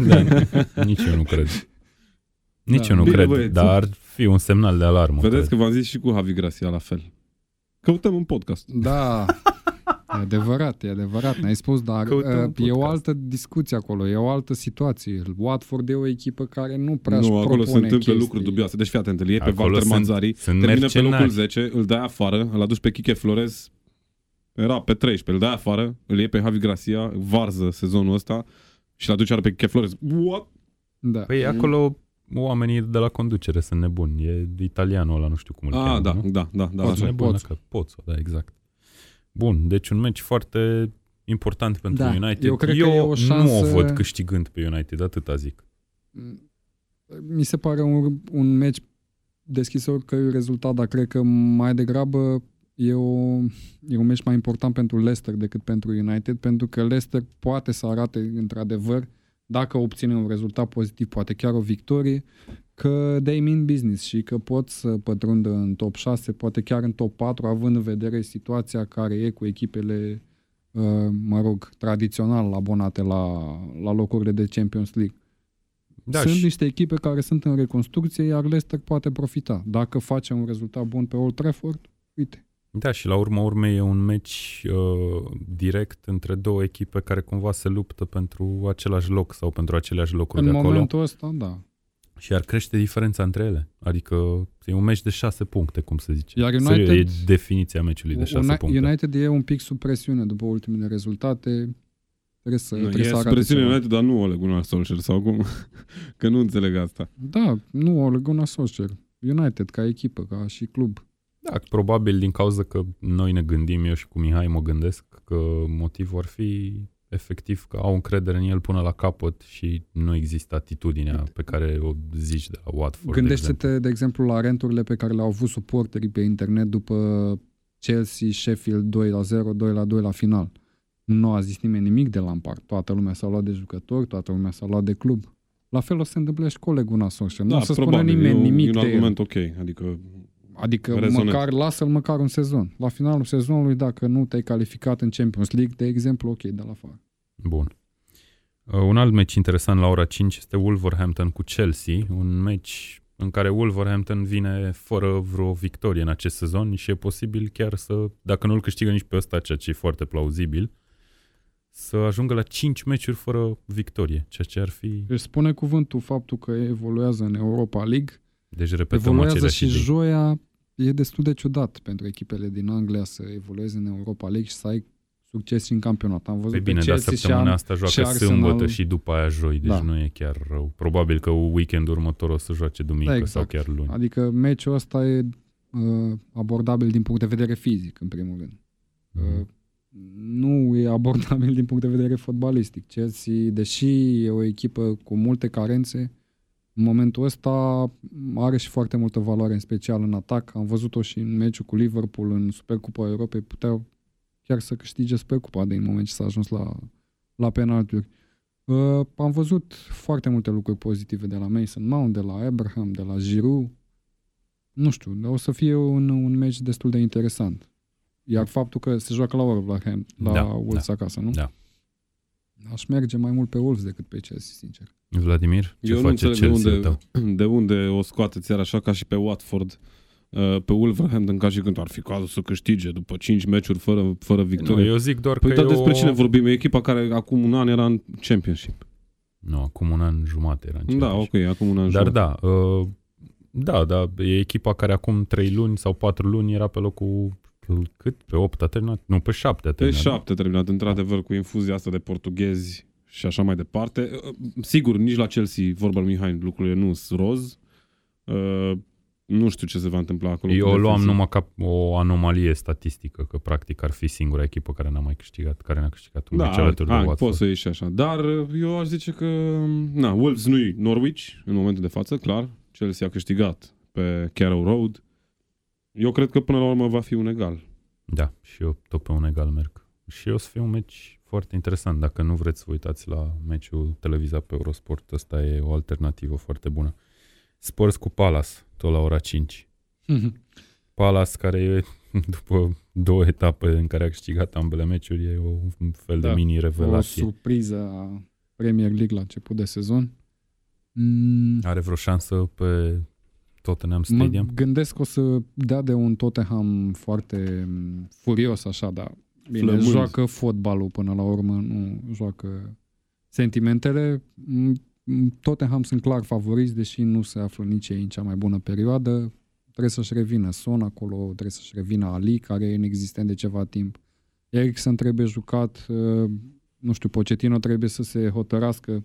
da, *laughs* *laughs* nici eu nu cred. Nici Da. eu nu Bine, cred, băieți. dar ar fi un semnal de alarmă. Vedeți cred. că v-am zis și cu Javi Gracia la fel. Căutăm un podcast. Da, e adevărat, e adevărat, ne-ai spus, dar Căutăm un uh, e o podcast. altă discuție acolo, e o altă situație. Watford e o echipă care nu prea Nu, își acolo se propune întâmplă chestii. lucruri dubioase. Deci fii atent, îl iei pe Acolo Walter sunt- Manzari, sunt termină pe locul mercenari. 10, îl dai afară, îl aduci pe Kike Flores, era pe 13, îl dai afară, îl iei pe Javi Gracia, varză sezonul ăsta și îl aduci iar pe Kike Flores. What? Da. Păi acolo oamenii de la conducere sunt nebuni. E italianul ăla, nu știu cum îl Ah, cheamă, da, nu? da, da, da, Poți, așa. nebun, Poțu. dacă Poțu, da, exact. Bun, deci un meci foarte important pentru Da, United. eu cred că eu e o nu șansă- o văd câștigând pe United, atâta zic. Mi se pare un, un meci deschis oricărui rezultat, dar cred că mai degrabă e, o, e un meci mai important pentru Leicester decât pentru United, pentru că Leicester poate să arate într-adevăr, dacă obține un rezultat pozitiv, poate chiar o victorie, că they mean business și că pot să pătrundă în top 6, poate chiar în top 4, având în vedere situația care e cu echipele, uh, mă rog, tradițional abonate la, la locurile de Champions League. Da, sunt și- niște echipe care sunt în reconstrucție, iar Leicester poate profita. Dacă face un rezultat bun pe Old Trafford, uite. Da, și la urma urmei e un meci uh, direct între două echipe care cumva se luptă pentru același loc sau pentru aceleași locuri în de acolo momentul ăsta, da. și ar crește diferența între ele. Adică e un meci de șase puncte, cum se zice. Iar Serios, United- e definiția meciului de șase Uni- puncte. United e un pic sub presiune după ultimele rezultate. Trebuie să, Nu, trebuie e să arate presiune ceva. United, dar nu Ole Gunnar Solskjaer sau cum? *laughs* Că nu înțeleg asta. Da, nu o leguna Solskjaer. United ca echipă, ca și club. Da, probabil din cauza că noi ne gândim, eu și cu Mihai mă gândesc că motivul ar fi efectiv că au încredere în el până la capăt și nu există atitudinea pe care o zici de la Watford. de Gândește-te, exemplu. de exemplu, la renturile pe care le-au avut suporterii pe internet după Chelsea, Sheffield 2 la 0, 2 la 2 la final. Nu a zis nimeni nimic de Lampard. Toată lumea s-a luat de jucători, toată lumea s-a luat de club. La fel o să se întâmple și colegul Gunnar nu o să spună Da, probabil, nimeni e un, nimic e un de el. argument ok. Adică Adică rezonant. măcar, lasă-l măcar un sezon. La finalul sezonului, dacă nu te-ai calificat în Champions League, de exemplu, ok, de la afară. Bun. Uh, un alt meci interesant la ora 5 este Wolverhampton cu Chelsea, un meci în care Wolverhampton vine fără vreo victorie în acest sezon și e posibil chiar să, dacă nu îl câștigă nici pe ăsta, ceea ce e foarte plauzibil, să ajungă la 5 meciuri fără victorie, ceea ce ar fi... Deci spune cuvântul faptul că evoluează în Europa League, Deci repetăm evoluează aceleași și idei. joia e destul de ciudat pentru echipele din Anglia să evolueze în Europa League și să ai succes și în campionat. Am văzut Păi pe bine, dar Chelsea și săptămâna am, asta joacă și Arsenal- sâmbătă și după aia joi, deci Da. nu e chiar rău. Probabil că weekendul următor o să joace duminică Da, sau exact. chiar luni. Adică meciul ăsta e uh, abordabil din punct de vedere fizic, în primul rând. Mhm. Uh, nu e abordabil din punct de vedere fotbalistic. Chelsea, deși e o echipă cu multe carențe, în momentul ăsta are și foarte multă valoare, în special în atac. Am văzut-o și în meciul cu Liverpool în Supercupa Europei. Puteau chiar să câștige Supercupa din moment ce s-a ajuns la, la penalturi. Uh, am văzut foarte multe lucruri pozitive de la Mason Mount, de la Abraham, de la Giroud. Nu știu, o să fie un, un meci destul de interesant. Iar faptul că se joacă la Wolverhampton, la Da, Wolves acasă, nu? Da. Aș merge mai mult pe Wolves decât pe Chelsea, sincer. Vladimir, ce Eu nu face înțeleg de Chelsea unde, tău? *clears throat* de unde o scoate țiara așa ca și pe Watford, uh, pe Wolverhampton ca și când ar fi cazul să câștige după 5 meciuri fără, fără Nu, victorie. eu zic doar Păi că dar e despre o... cine vorbim? E echipa care acum un an era în Championship. Nu, acum un an jumate era în Da, Championship. ok, acum un an Dar jumătate. da, uh, da, da, e echipa care acum 3 luni sau 4 luni era pe locul cât? Pe 8 a terminat? Nu, pe 7 a Pe terminat. șapte terminat, într-adevăr, cu infuzia asta de portughezi și așa mai departe. Uh, Sigur, nici la Chelsea, vorba lui Mihai, lucrurile nu sunt roz. Uh, nu știu ce se va întâmpla acolo. Eu cu o luam defensiva. numai ca o anomalie statistică, că practic ar fi singura echipă care n-a mai câștigat, care n-a câștigat un meci Da, alături de hai, Watford. poți să ieși așa. Dar uh, eu aș zice că, na, Wolves nu-i Norwich în momentul de față, clar. Chelsea a câștigat pe Carrow Road. Eu cred că până la urmă va fi un egal. Da, și eu tot pe un egal merg. Și o să fie un meci foarte interesant. Dacă nu vreți să vă uitați la meciul televizat pe Eurosport, ăsta e o alternativă foarte bună. Spurs cu Palace, tot la ora 5. *laughs* Palace, care e, *laughs* după două etape în care a câștigat ambele meciuri, e o, un fel de Da, o mini-revelație. surpriză a Premier League la început de sezon. Mm, Are vreo șansă pe Tottenham mă Stadium? gândesc că o să dea de un Tottenham foarte mm, furios așa, dar bine, Flămând. joacă fotbalul până la urmă, nu joacă sentimentele. Mm, mm, Tottenham sunt clar favoriți, deși nu se află nici ei în cea mai bună perioadă. Trebuie să-și revină Son acolo, trebuie să-și revină Ali, care e inexistent de ceva timp. Eriksen trebuie jucat, uh, nu știu, Pochettino trebuie să se hotărască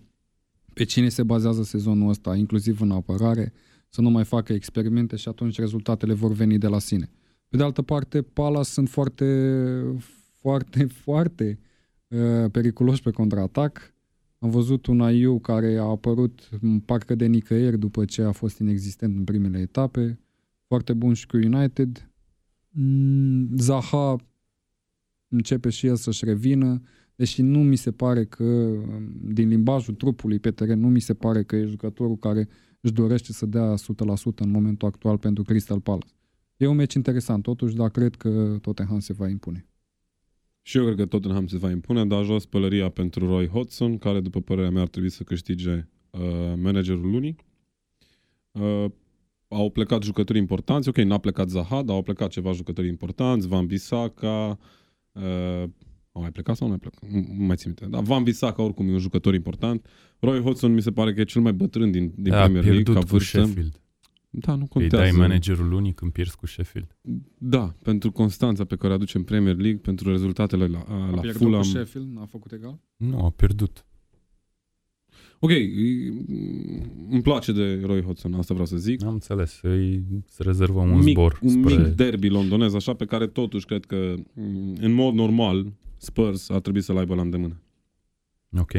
pe cine se bazează sezonul ăsta, inclusiv în apărare, să nu mai facă experimente și atunci rezultatele vor veni de la sine. Pe de altă parte, Palace sunt foarte, foarte, *laughs* foarte uh, periculoși pe contraatac. Am văzut un Aiu care a apărut în parcă de nicăieri după ce a fost inexistent în primele etape. Foarte bun și cu United. Mm, Zaha începe și el să-și revină, deși nu mi se pare că, din limbajul trupului pe teren, nu mi se pare că e jucătorul care își dorește să dea 100% în momentul actual pentru Crystal Palace. E un meci interesant, totuși, dar cred că Tottenham se va impune. Și eu cred că Tottenham se va impune, dar jos pălăria pentru Roy Hodgson, care, după părerea mea, ar trebui să câștige uh, managerul lunii. Uh, au plecat jucători importanți, ok, n-a plecat Zaha, dar au plecat ceva jucători importanți, Van Bissaka, uh, au mai plecat sau nu mai plecat? Nu, nu mai țin minte. Dar Van Bissaka oricum e un jucător important. Roy Hodgson mi se pare că e cel mai bătrân din, din a Premier League ca pierdut cu vârstă. Sheffield. Da, nu Îi contează. dai managerul unic când pierzi cu Sheffield. Da, pentru constanța pe care o aduce în Premier League, pentru rezultatele la, A la pierdut Fulham. cu Sheffield, n-a făcut egal? Nu, a pierdut. Ok, îi- îmi place de Roy Hodgson, asta vreau să zic. Am înțeles. Îi să rezervăm un mic, zbor un spre... mic derby londonez, așa pe care totuși cred că m, în mod normal Spurs ar trebui să-l aibă la îndemână. Ok.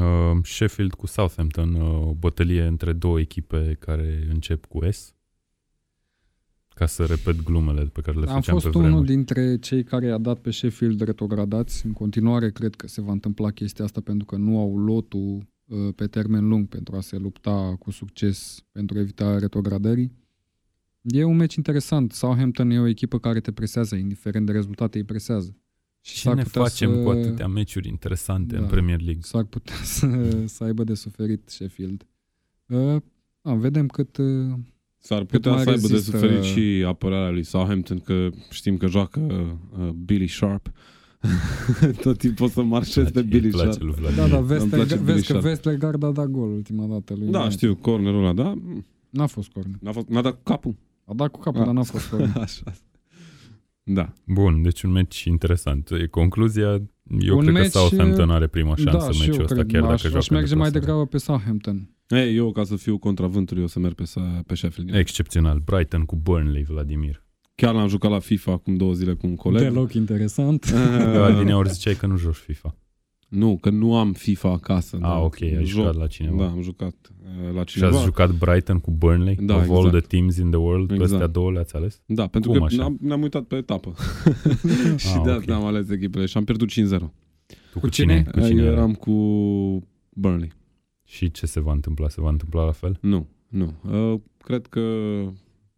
Uh, Sheffield cu Southampton, uh, o bătălie între două echipe care încep cu S. Ca să repet glumele pe care le Am făceam fost pe unul vremuri. dintre cei care i-a dat pe Sheffield retrogradați. În continuare cred că se va întâmpla chestia asta pentru că nu au lotul uh, pe termen lung pentru a se lupta cu succes pentru evitarea retrogradării. E un meci interesant. Southampton e o echipă care te presează, indiferent de rezultate, îi presează. Și Ce ne putea facem să- cu atâtea meciuri interesante Da. în Premier League? S-ar putea *laughs* să, să aibă de suferit Sheffield. Uh, a, vedem cât... Uh, S-ar putea mai să aibă de rezistă- suferit și apărarea lui Southampton, că știm că joacă uh, Billy Sharp. *laughs* Tot timpul o să marșez pe Îi Billy place Sharp. lui Vladimir. da, da, Îmi place Vestergaard, Billy vezi că Sharp. Vestergaard a dat gol ultima dată lui Da, United. știu, cornerul ăla, da? N-a fost corner. N-a, fost, n-a dat cu capul. A dat cu capul, Ah. dar n-a fost corner. *laughs* Așa. Da. Bun, deci un meci interesant. E Concluzia, eu Un cred meci, că Southampton are prima șansă da, în și meciul eu ăsta, cred. chiar dacă aș, joacă aș merge în mai deplasare. degrabă pe Southampton. Ei, eu ca să fiu contravântului o să merg pe, sa- pe Sheffield. Excepțional. Brighton cu Burnley, Vladimir. Chiar l-am jucat la FIFA acum două zile cu un coleg. Deloc interesant. Uh, Din ori ziceai că nu joci FIFA. Nu, că nu am FIFA acasă. Ah, ok, ai Joc. jucat la cineva. Da, am jucat uh, la Și cineva. ați jucat Brighton cu Burnley? Da, of all exact. the teams in the world, pe Exact. astea două le-ați ales? Da, pentru Cum că așa? ne-am, ne-am uitat pe etapă. *laughs* *laughs* și Ah, de ok. asta am ales echipele și am pierdut 5-0. Tu cu, Cu cine? cine? Cu cine Eu erai? eram cu Burnley. Și ce se va întâmpla? Se va întâmpla la fel? Nu, nu. Uh, cred că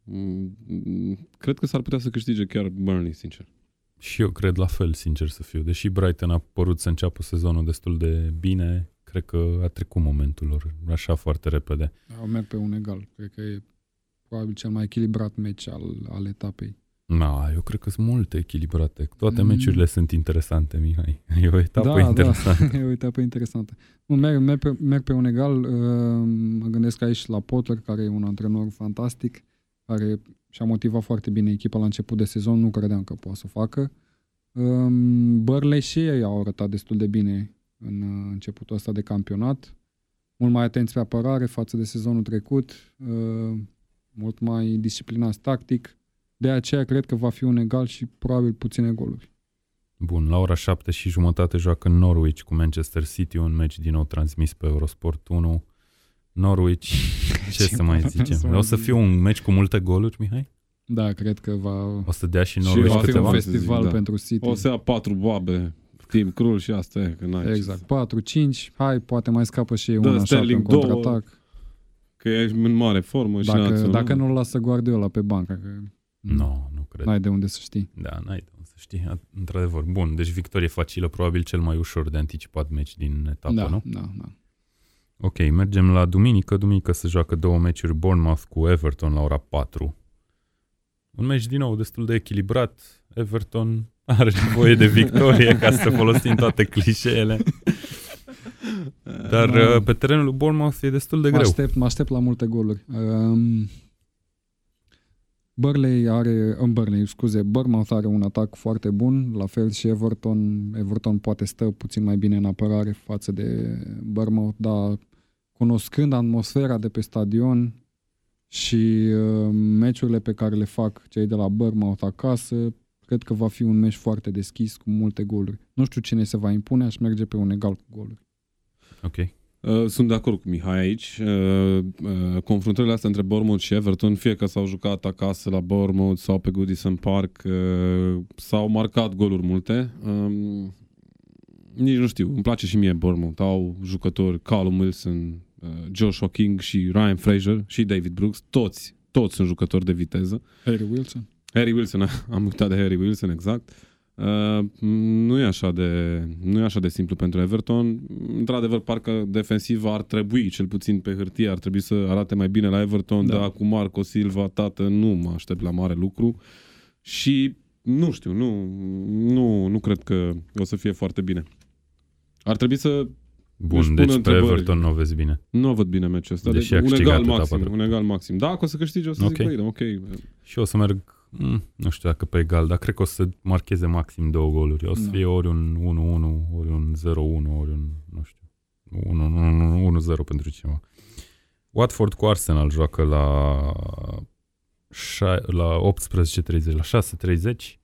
mm, cred că s-ar putea să câștige chiar Burnley, sincer. Și eu cred la fel, sincer să fiu. Deși Brighton a părut să înceapă sezonul destul de bine, cred că a trecut momentul lor așa foarte repede. Au merg pe un egal. Cred că e probabil cel mai echilibrat meci al, al etapei. Na, eu cred că sunt multe echilibrate. Toate Mm. meciurile sunt interesante, Mihai. *laughs* E o etapă da, interesantă. da, *laughs* e o etapă interesantă. Nu, merg, merg, pe, merg pe un egal. uh, Mă gândesc aici la Potter, care e un antrenor fantastic, care și-a motivat foarte bine echipa la început de sezon, nu credeam că poate să o facă. Um, Burnley și ei au arătat destul de bine în uh, începutul ăsta de campionat. Mult mai atenți pe apărare față de sezonul trecut, uh, mult mai disciplinați tactic. De aceea cred că va fi un egal și probabil puține goluri. Bun, la ora 7 și jumătate joacă Norwich cu Manchester City, un meci din nou transmis pe Eurosport 1. Norwich, ce, *laughs* Ce să mai să zicem? mai O să zic? fie un meci cu multe goluri, Mihai? Da, cred că va, O să dea și Și Norwich va va fi un câteva? fest- festival da. pentru City. O să ia patru boabe, Team Krul și asta e, că n-ai ce Exact, să- 4-5, hai, poate mai scapă și ei Dă una așa pe un Sterling două, contraatac. Că e în mare formă și Dacă, național. dacă nu-l lasă Guardiola pe bancă, că Nu, nu cred. n-ai de unde să știi. Da, n-ai de unde să știi. A- Într-adevăr. Bun, deci victorie facilă, probabil cel mai ușor de anticipat meci din etapă, da, nu? da, da. Ok, mergem la duminică. Duminică se joacă două meciuri, Bournemouth cu Everton la ora 4. Un meci din nou destul de echilibrat. Everton are nevoie de victorie ca să folosim toate clișeele. Dar Da. uh, pe terenul lui Bournemouth e destul de Mă greu. aștept, mă aștept la multe goluri. Um, Burnley are, în Burnley, scuze, Bournemouth are un atac foarte bun, la fel și Everton. Everton poate stă puțin mai bine în apărare față de Bournemouth, dar cunoscând atmosfera de pe stadion și uh, meciurile pe care le fac cei de la Bournemouth acasă, cred că va fi un meci foarte deschis cu multe goluri. Nu știu cine se va impune, aș merge pe un egal cu goluri. Ok. Uh, Sunt de acord cu Mihai aici. Uh, uh, Confruntările astea între Bournemouth și Everton, fie că s-au jucat acasă la Bournemouth sau pe Goodison Park, uh, s-au marcat goluri multe. Um, Nici nu știu, îmi place și mie Bournemouth. Au jucători Callum Wilson, uh, Joshua King și Ryan Fraser și David Brooks. Toți, toți sunt jucători de viteză. Harry Wilson? Harry Wilson, *laughs* am uitat de Harry Wilson, exact. Uh, nu, e așa de, nu e așa de simplu pentru Everton. Într-adevăr, parcă defensiva ar trebui, cel puțin pe hârtie, ar trebui să arate mai bine la Everton, Da. dar cu Marco Silva, tată, nu mă aștept la mare lucru. Și nu știu, nu, nu, nu cred că o să fie foarte bine. Ar trebui să... Își Bun, pun deci pe întrebări. Everton nu o vezi bine. Nu văd bine meciul ăsta. Deși Deci a un câștigat egal etapa maxim, trecută. un egal maxim. Dacă o să câștige, o să Ok. zic, băi, da, ok. Și o să merg, mm, nu știu dacă pe egal, dar cred că o să marcheze maxim două goluri. O să Da. fie ori un 1-1, ori un 0-1, ori un, nu știu, 1-0 pentru ceva. Watford cu Arsenal joacă la, șa- la 18.30, la 6.30.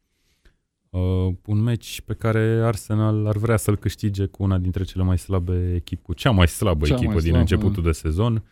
Uh, un meci pe care Arsenal ar vrea să-l câștige cu una dintre cele mai slabe echipe, cu cea mai slabă Cea echipă mai din slabă, începutul de sezon.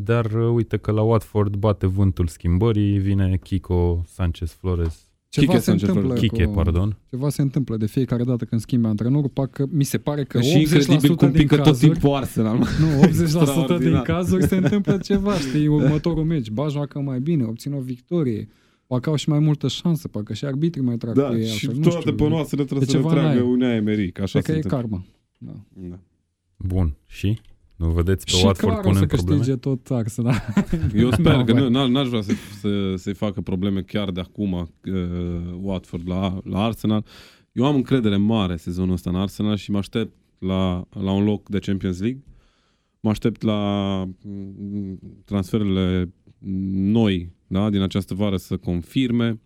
Dar uh, uite că la Watford bate vântul schimbării, vine Kiko Sanchez Flores, Ceva Kike se Sanchez întâmplă Kike, cu, pardon. Ceva se întâmplă de fiecare dată când schimbi antrenorul, parcă mi se pare că Că 80% și incredibil cum din pică tot cazuri, timpul Arsenal. *laughs* nu, 80% din Extraordinar. cazuri se întâmplă *laughs* ceva, știi, următorul meci, ba joacă mai bine, obține o victorie, parcă au și mai multă șansă, parcă și arbitrii mai trag Da, cu ei și altfel, nu toate știu, bănoasele trebuie E să le ceva tragă n-ai. Unea Emeric. Așa Cred că se e întâmplă. karma. Da. Da. Bun. Și? Nu vedeți pe Și Watford clar o să punând probleme? câștige tot Arsenal. *laughs* Eu sper Nu, că bă. nu, n- n-aș vrea să, să, să-i facă probleme chiar de acum uh, Watford la, la Arsenal. Eu am încredere mare sezonul ăsta în Arsenal și mă aștept la, la un loc de Champions League. Mă aștept la mm, transferurile noi da, din această vară să confirme.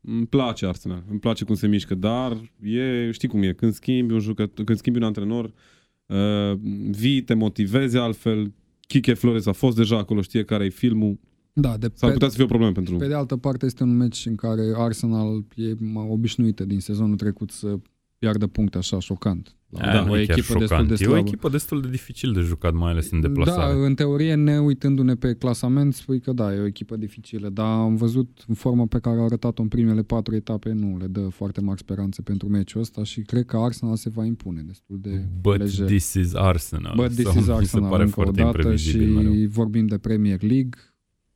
Îmi place Arsenal, îmi place cum se mișcă, dar e, știi cum e, când schimbi un jucător, când schimbi un antrenor, uh, vii, te motivezi altfel. Kike Flores a fost deja acolo, știe care e filmul. Da, de S-ar pe, putea să fie o problemă pentru... pe de altă parte este un meci în care Arsenal e mai obișnuită din sezonul trecut să piardă puncte așa șocant. La Da, o nu e chiar echipă destul șocant. de E o slabă. echipă destul de dificil de jucat, mai ales în deplasare. Da, în teorie, ne uitându-ne pe clasament, spui că da, e o echipă dificilă, dar am văzut în forma pe care a arătat-o în primele patru etape, nu le dă foarte mari speranțe pentru meciul ăsta și cred că Arsenal se va impune destul de But lejer. this is Arsenal. But this Sau is mi se Arsenal pare încă o foarte dată și imprevizibil mereu. vorbim de Premier League.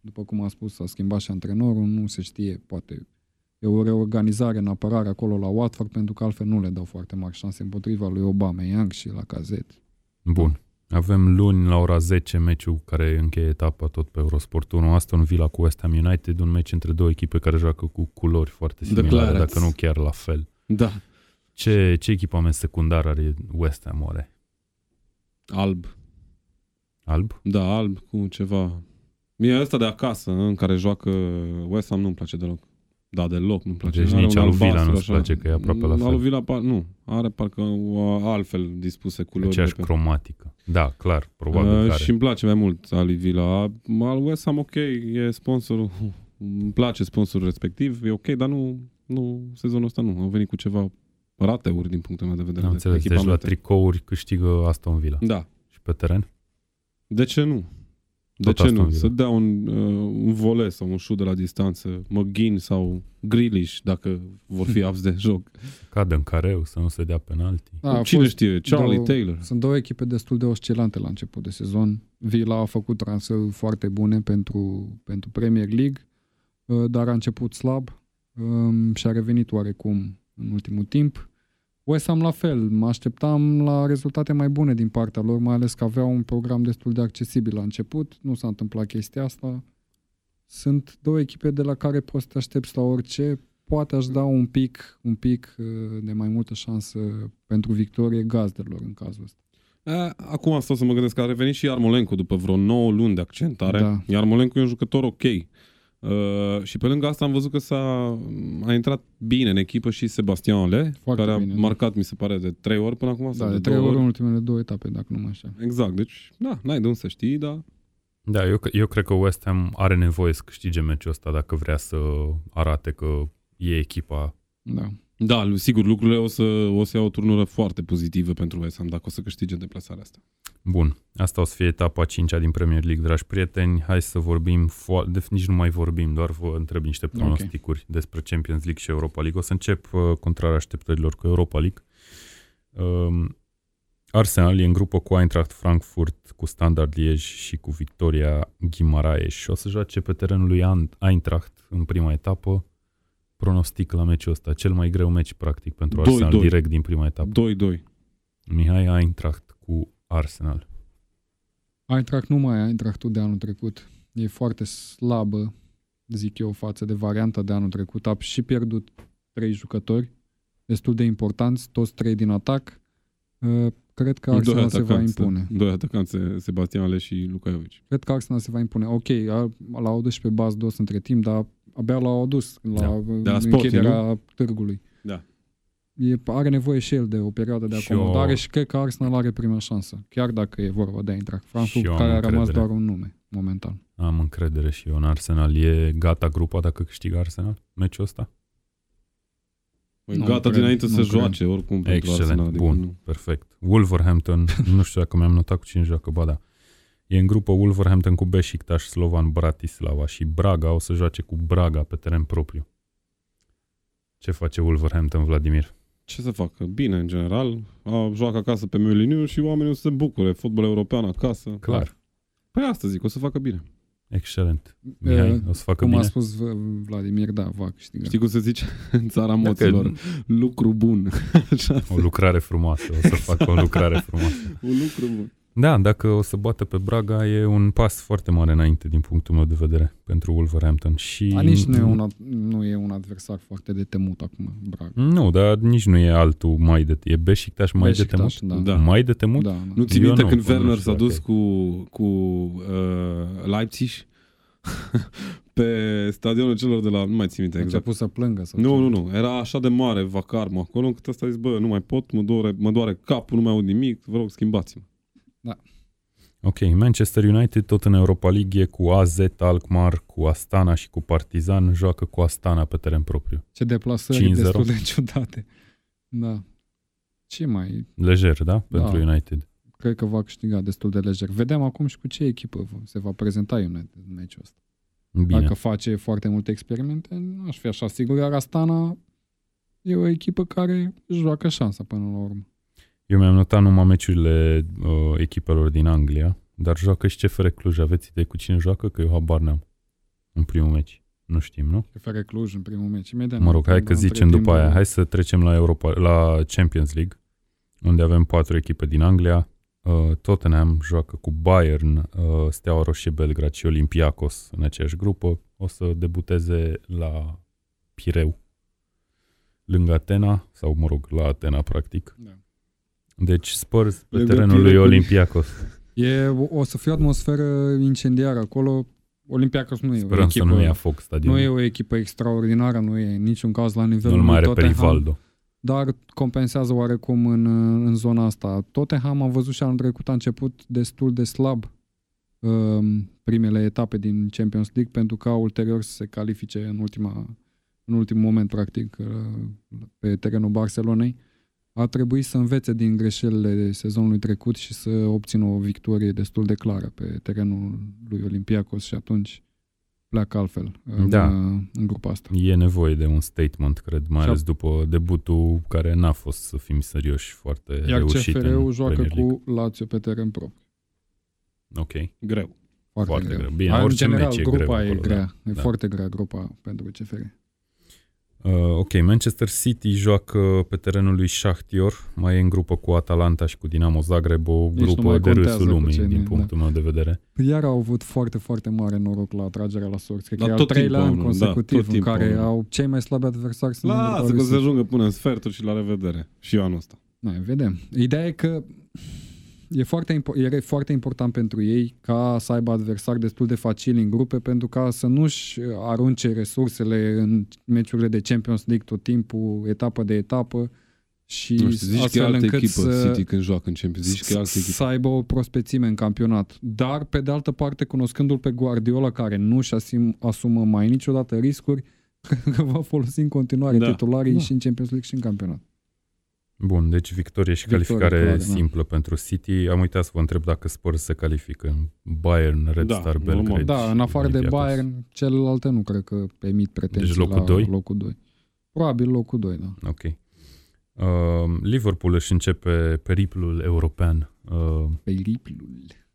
După cum a spus, s-a schimbat și antrenorul, nu se știe, poate e o reorganizare în apărare acolo la Watford, pentru că altfel nu le dau foarte mari șanse împotriva lui Obama, Young și la Cazet. Bun. Avem luni la ora 10 meciul care încheie etapa tot pe Eurosport 1. Aston Villa cu West Ham United, un meci între două echipe care joacă cu culori foarte The similare, Clarets. dacă nu chiar la fel. Da. Ce, ce echipament secundar are West Ham oare? Alb. Alb? Da, alb cu ceva... Mie ăsta de acasă, în care joacă West Ham, nu-mi place deloc. Da, deloc nu-mi place. Deci Are nici un al lui Villa albastru nu-ți așa. place, că e aproape la fel. Al lui Villa, par- nu. Are parcă o, altfel dispuse culorile. Aceeași pe- cromatică. Da, clar, probabil Uh, că are. și îmi place mai mult al lui Villa. Al West Ham, ok, e sponsorul. *laughs* Îmi place sponsorul respectiv, e ok, dar nu, nu sezonul ăsta nu. Au venit cu ceva rateuri din punctul meu de vedere. Am de înțeles, deci la echipamente. tricouri câștigă Aston Villa. Da. Și pe teren? De ce nu? De Tot ce Aston nu? Villa. Să dea un, uh, un vole sau un șut de la distanță, McGinn sau Grealish, dacă vor fi *laughs* abs de joc. Cadă în careu, să nu se dea penalti. Da, a Cine fost știe? Charlie două- Taylor. Sunt două echipe destul de oscilante la început de sezon. Villa a făcut transferuri foarte bune pentru, pentru Premier League, uh, dar a început slab um, și a revenit oarecum în ultimul timp. West Ham la fel, mă așteptam la rezultate mai bune din partea lor, mai ales că aveau un program destul de accesibil la început. Nu s-a întâmplat chestia asta. Sunt două echipe de la care poți să te aștepți la orice. Poate aș da un pic, un pic uh, de mai multă șansă pentru victorie gazdelor în cazul ăsta. A, Acum stau să mă gândesc că a revenit și Yarmolenko după vreo 9 luni de accentare. Da. Yarmolenko e un jucător ok. Uh, și pe lângă asta am văzut că s-a a intrat bine în echipă și Sebastian Ale, Foarte care a bine, da. marcat, mi se pare, de 3 ori până acum. sau Da, de trei două ori în ultimele două etape, dacă nu mă așa. Exact, deci, da, n-ai de unde să știi, dar Da, eu, eu cred că West Ham are nevoie să câștige meciul ăsta dacă vrea să arate că e echipa. Da. Da, sigur, lucrurile o să, o să ia o turnură foarte pozitivă pentru West Ham dacă o să câștige deplasarea asta. Bun, asta o să fie etapa 5 din Premier League, dragi prieteni. Hai să vorbim, fo- de, nici nu mai vorbim, doar vă întreb niște pronosticuri despre Champions League și Europa League. O să încep uh, contrar așteptărilor cu Europa League. Um, Arsenal e în grupă cu Eintracht Frankfurt, cu Standard Liège și cu Victoria Guimaraes și o să joace pe terenul lui An- Eintracht în prima etapă. Pronostic la meciul ăsta, cel mai greu meci practic pentru 2-2. Arsenal direct din prima etapă. 2-2. Mihai Eintracht cu Arsenal. Eintracht nu mai e Eintrachtul de anul trecut. E foarte slabă, zic eu, față de varianta de anul trecut. A și pierdut trei jucători destul de importanți, toți trei din atac. Uh, Cred că Arsenal se va impune. Doi atacanți, Sebastian Ale și Luka Jovic. Cred că Arsenal se va impune. Ok, a- l-au adus și pe Bas Dos între timp, dar abia l-au adus la, Da. De la Sporting, închiderea târgului. Da. E, are nevoie și el de o perioadă de Și acomodare eu- și cred că Arsenal are prima șansă. Chiar dacă e vorba de Eintracht Frankfurt, Și eu am care a rămas încredere. doar un nume, momentan. Am încredere și eu în Arsenal. E gata grupa dacă câștigă Arsenal meciul ăsta? Păi Nu gata cred, dinainte nu să cred. joace oricum pentru Excelent, Arsenal. adică bun, nu. perfect. Wolverhampton, *laughs* nu știu dacă mi-am notat cu cine joacă, ba da. E în grupă Wolverhampton cu Beşiktaş, Slovan Bratislava și Braga o să joace cu Braga pe teren propriu. Ce face Wolverhampton, Vladimir? Ce să facă? Bine, în general. A, joacă acasă pe Molyneux și oamenii o să se bucure. Fotbal european acasă. Clar. Păi asta zic, o să facă bine. Excelent. Mihai, Uh, o să facă Cum a bine? spus V- Vladimir, da, va câștiga. Știi cum se zice în țara Dacă moților? Lucru bun. *laughs* Așa o lucrare frumoasă, o să facă o lucrare frumoasă. Un lucru bun. Da, dacă o să bată pe Braga, e un pas foarte mare înainte din punctul meu de vedere pentru Wolverhampton. Și A, nici nu e, un, ad- nu e un adversar foarte de temut acum, Braga. Nu, dar nici nu e altul mai de... E Beşiktaş mai de temut? Beşiktaş, da. Da. Mai de temut? Da, da. Nu ți Eu minte nu, când nu Werner știu s-a dus dacă cu, cu uh, Leipzig *laughs* pe stadionul celor de la... Nu mai țin minte A exact. început să plângă. Sau Nu, ce? nu, nu. Era așa de mare vacarmă acolo încât ăsta a zis, bă, nu mai pot, mă doare, mă doare capul, nu mai aud nimic, vă rog, schimbați-mă. Ok, Manchester United tot în Europa League e cu AZ, Alkmaar, cu Astana și cu Partizan, joacă cu Astana pe teren propriu. Ce deplasări 5-0. destul de ciudate. Da. Ce mai... Lejer, da? Pentru Da. United. Cred că va câștiga destul de lejer. Vedem acum și cu ce echipă se va prezenta United în meciul ăsta. Bine. Dacă face foarte multe experimente, nu aș fi așa sigur, iar Astana e o echipă care își joacă șansa până la urmă. Eu mi-am notat numai meciurile uh, echipelor din Anglia, dar joacă și CFR Cluj. Aveți idee cu cine joacă? Că eu habar n-am. În primul meci. Nu știm, nu? CFR Cluj în primul meci. Imediat Mă rog, ne- hai că între zicem timp, după aia. Hai să trecem la, Europa, la Champions League, unde avem patru echipe din Anglia. Uh, Tottenham joacă cu Bayern, uh, Steaua Roșie Belgrad și Olympiacos în aceeași grupă. O să debuteze la Pireu, lângă Atena, sau mă rog, la Atena practic. Da. Deci Spurs pe Lângă terenul lui Pireu. Olympiacos. E, o o să fie o atmosferă incendiară acolo. Olympiacos nu e o Sperăm să echipă, nu ia foc stadionul. nu e o echipă extraordinară, nu e în niciun caz la nivelul Nu-l mai are lui pe Tottenham, Rivaldo. dar compensează oarecum în, în zona asta. Tottenham am văzut și anul trecut a început destul de slab um, primele etape din Champions League pentru ca ulterior să se califice în, ultima, în ultimul moment, practic, uh, pe terenul Barcelonei. A trebuit să învețe din greșelile sezonului trecut și să obțină o victorie destul de clară pe terenul lui Olympiacos și atunci pleacă altfel în, Da. uh, în grupa asta. E nevoie de un statement, cred, mai Și ales după debutul care n-a fost, să fim serioși, foarte Iar reușit în CFR-ul joacă Premier League. cu Lazio pe teren propriu. Ok. Greu. Foarte, Foarte greu. greu. Bine, Hai, în orice general, meci e grupa greu e acolo, grea. da. E Da. foarte grea grupa pentru CFR. Uh, ok, Manchester City joacă pe terenul lui Shakhtyor, mai e în grupă cu Atalanta și cu Dinamo Zagreb, o Nici nu grupă mai de contează râsul cu lumii, cine, din da. punctul meu de vedere. Iar au avut foarte, foarte mare noroc la atragerea la sorți. Cred că Dar e al tot treilea timpul an au unul, consecutiv da, tot în timpul care au unul. au cei mai slabi adversari sunt în grupa Lasă lui că se City. ajungă până în sferturi și la revedere. Și eu anul ăsta. Da, vedem. Ideea e că e foarte, impo- e foarte important pentru ei ca să aibă adversari destul de facili în grupe pentru ca să nu-și arunce resursele în meciurile de Champions League tot timpul, etapă de etapă și Nu știu, zici că e astfel altă încât echipă să, City când joacă în Champions. Zici că e altă echipă. să aibă o prospețime în campionat. Dar, pe de altă parte, cunoscându-l pe Guardiola, care nu și asim, asumă mai niciodată riscuri, cred *laughs* că va folosi în continuare Da. titularii Da. și în Champions League și în campionat. Bun, deci victorie și Victorie, calificare clar, da. simplă pentru City. Am uitat să vă întreb dacă Spurs se califică. Bayern, Red Da, Star, normal. Belgrade Da, și în afară de Olympiacos. Bayern, celelalte nu cred că emit pretenții Deci locul la doi? locul 2. Probabil locul 2, da. Ok. Uh, Liverpool își începe periplul european uh, Pe liplul.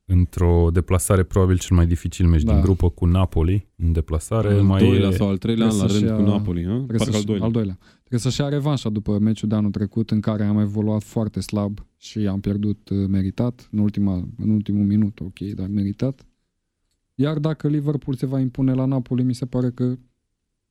Într-o deplasare probabil cel mai dificil meci Da. din grupă cu Napoli în deplasare. Al mai doilea e... sau al treilea an la trebuie rând să-și cu ia- Napoli. Ha? Trebuie Parcă să al doilea. al doilea. Trebuie să-și ia revanșa după meciul de anul trecut în care am evoluat foarte slab și am pierdut uh, meritat în, ultima, în ultimul minut, ok, dar meritat. Iar dacă Liverpool se va impune la Napoli, mi se pare că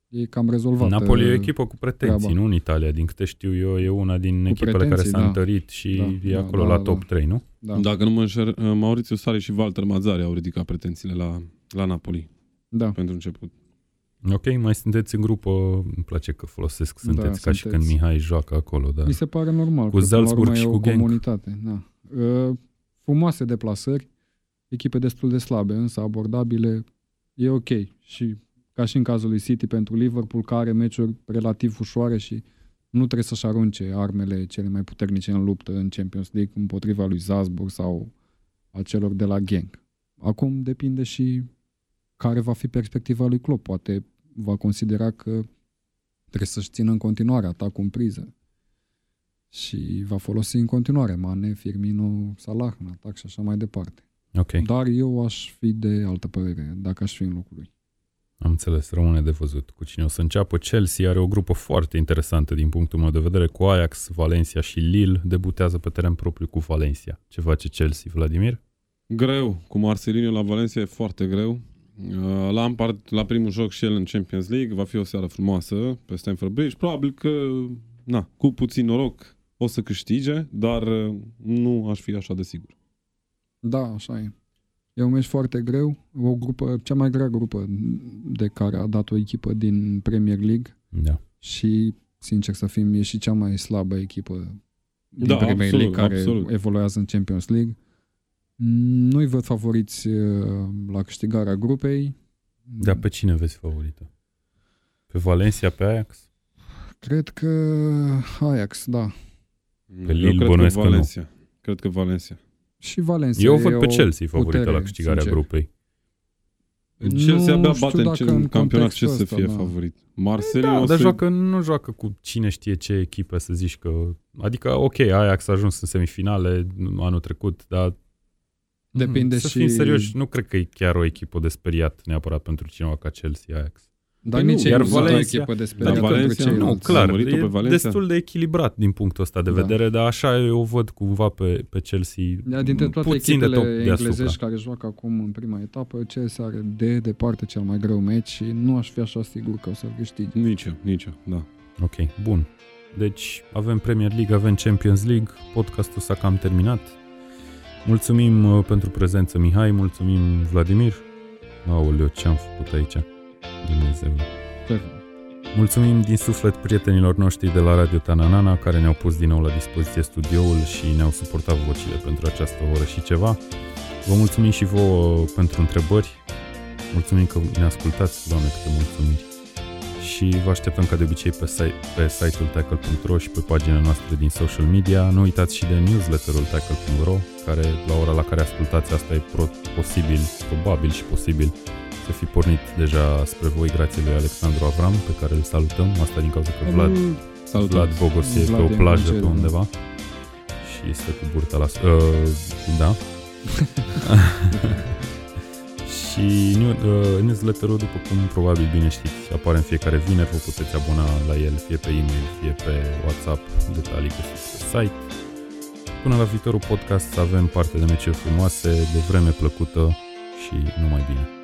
e cam rezolvat. Napoli e o uh, echipă cu pretenții, treaba. nu în Italia. Din câte știu eu, e una din Cu echipele care pretenții, s-a da. întărit și Da, e da, acolo da, la da. top 3, nu? Da, Dacă nu mă înșer, Maurițiu Sari și Walter Mazzari au ridicat pretențiile la, la Napoli da. pentru început. Ok, mai sunteți în grupă, îmi place că folosesc sunteți Da, ca și când sunteți. Mihai joacă acolo, da. Mi se pare normal. Cu că, până la Salzburg urmă, și e cu o Genk. comunitate. Da. Uh, frumoase deplasări, echipe destul de slabe, însă abordabile, e ok. Și ca și în cazul lui City pentru Liverpool, care are meciuri relativ ușoare și nu trebuie să-și arunce armele cele mai puternice în luptă în Champions League împotriva lui Salzburg sau a celor de la Genk. Acum depinde și care va fi perspectiva lui Klopp. Poate va considera că trebuie să-și țină în continuare atacul în priză și va folosi în continuare Mane, Firmino, Salah în atac și așa mai departe. Ok, Dar eu aș fi de altă părere dacă aș fi în locul lui. Am înțeles, rămâne de văzut cu cine o să înceapă. Chelsea are o grupă foarte interesantă din punctul meu de vedere, cu Ajax, Valencia și Lille. Debutează pe teren propriu cu Valencia. Ce face Chelsea, Vladimir? Greu, cu Marcelinho la Valencia e foarte greu. Uh, Lampard la primul joc și el în Champions League, va fi o seară frumoasă pe Stamford Bridge. Probabil că, na, cu puțin noroc o să câștige, dar uh, nu aș fi așa de sigur. Da, așa e. E un meci foarte greu, o grupă, cea mai grea grupă de care a dat o echipă din Premier League Da. și, sincer să fim, e și cea mai slabă echipă din Da, Premier absolut, League care absolut. evoluează în Champions League. Nu-i văd favoriți uh, la câștigarea grupei. Dar pe cine vezi favorită? Pe Valencia, pe Ajax? Cred că Ajax, da. Pe Eu Lille cred că bănuiesc că nu. Valencia. Cred că Valencia. Și Valencia. Eu e văd pe o Chelsea favorită putere, la câștigarea sincer. grupei. Chelsea abia știu bate în, dacă ce, în în campionat ce contextul să ăsta, fie da. favorit. Marseille Da, o dar să... joacă, nu joacă cu cine știe ce echipe să zici că... Adică, ok, Ajax a ajuns în semifinale anul trecut, dar Depinde să și... fim serioși, nu cred că e chiar o echipă de speriat neapărat pentru cineva ca Chelsea Ajax. Dar Păi nici nu, ei iar nu sunt o Valencia- echipă de Dar speriat pentru Valencia nu, ceilalți. Nu, clar, Urmărit-o e pe Valencia? destul de echilibrat din punctul ăsta de Da. vedere, dar așa eu o văd cumva pe, pe Chelsea Iar dintre toate puțin de echipele top deasupra. englezești care joacă acum în prima etapă, Chelsea are de departe cel mai greu meci și nu aș fi așa sigur că o să-l câștige. Nici eu, nici eu, da. Ok, bun. Deci avem Premier League, avem Champions League, podcastul s-a cam terminat. Mulțumim uh, pentru prezență, Mihai, mulțumim, Vladimir. Aoleu, ce-am făcut aici? Dumnezeu. Perfect. Mulțumim din suflet prietenilor noștri de la Radio Tananana care ne-au pus din nou la dispoziție studioul și ne-au suportat vocile pentru această oră și ceva. Vă mulțumim și vouă pentru întrebări. Mulțumim că ne ascultați, doamne, câte mulțumiri. Și vă așteptăm ca de obicei pe, site, pe site-ul tackle.ro și pe paginile noastre din social media. Nu uitați și de newsletterul tackle.ro, care la ora la care ascultați asta e pro- posibil, probabil și posibil să fi pornit deja spre voi grație lui Alexandru Avram, pe care îl salutăm, asta din cauza că Vlad, Salut. Vlad Bogos e Vlad pe e o în plajă pe concediu. undeva și este cu burta la... Uh, da. *laughs* și new- uh, newsletterul, după cum probabil bine știți, apare în fiecare vineri, vă puteți abona la el fie pe e-mail, fie pe WhatsApp, detalii găsiți pe site. Până la viitorul podcast să avem parte de meciuri frumoase, de vreme plăcută și numai bine.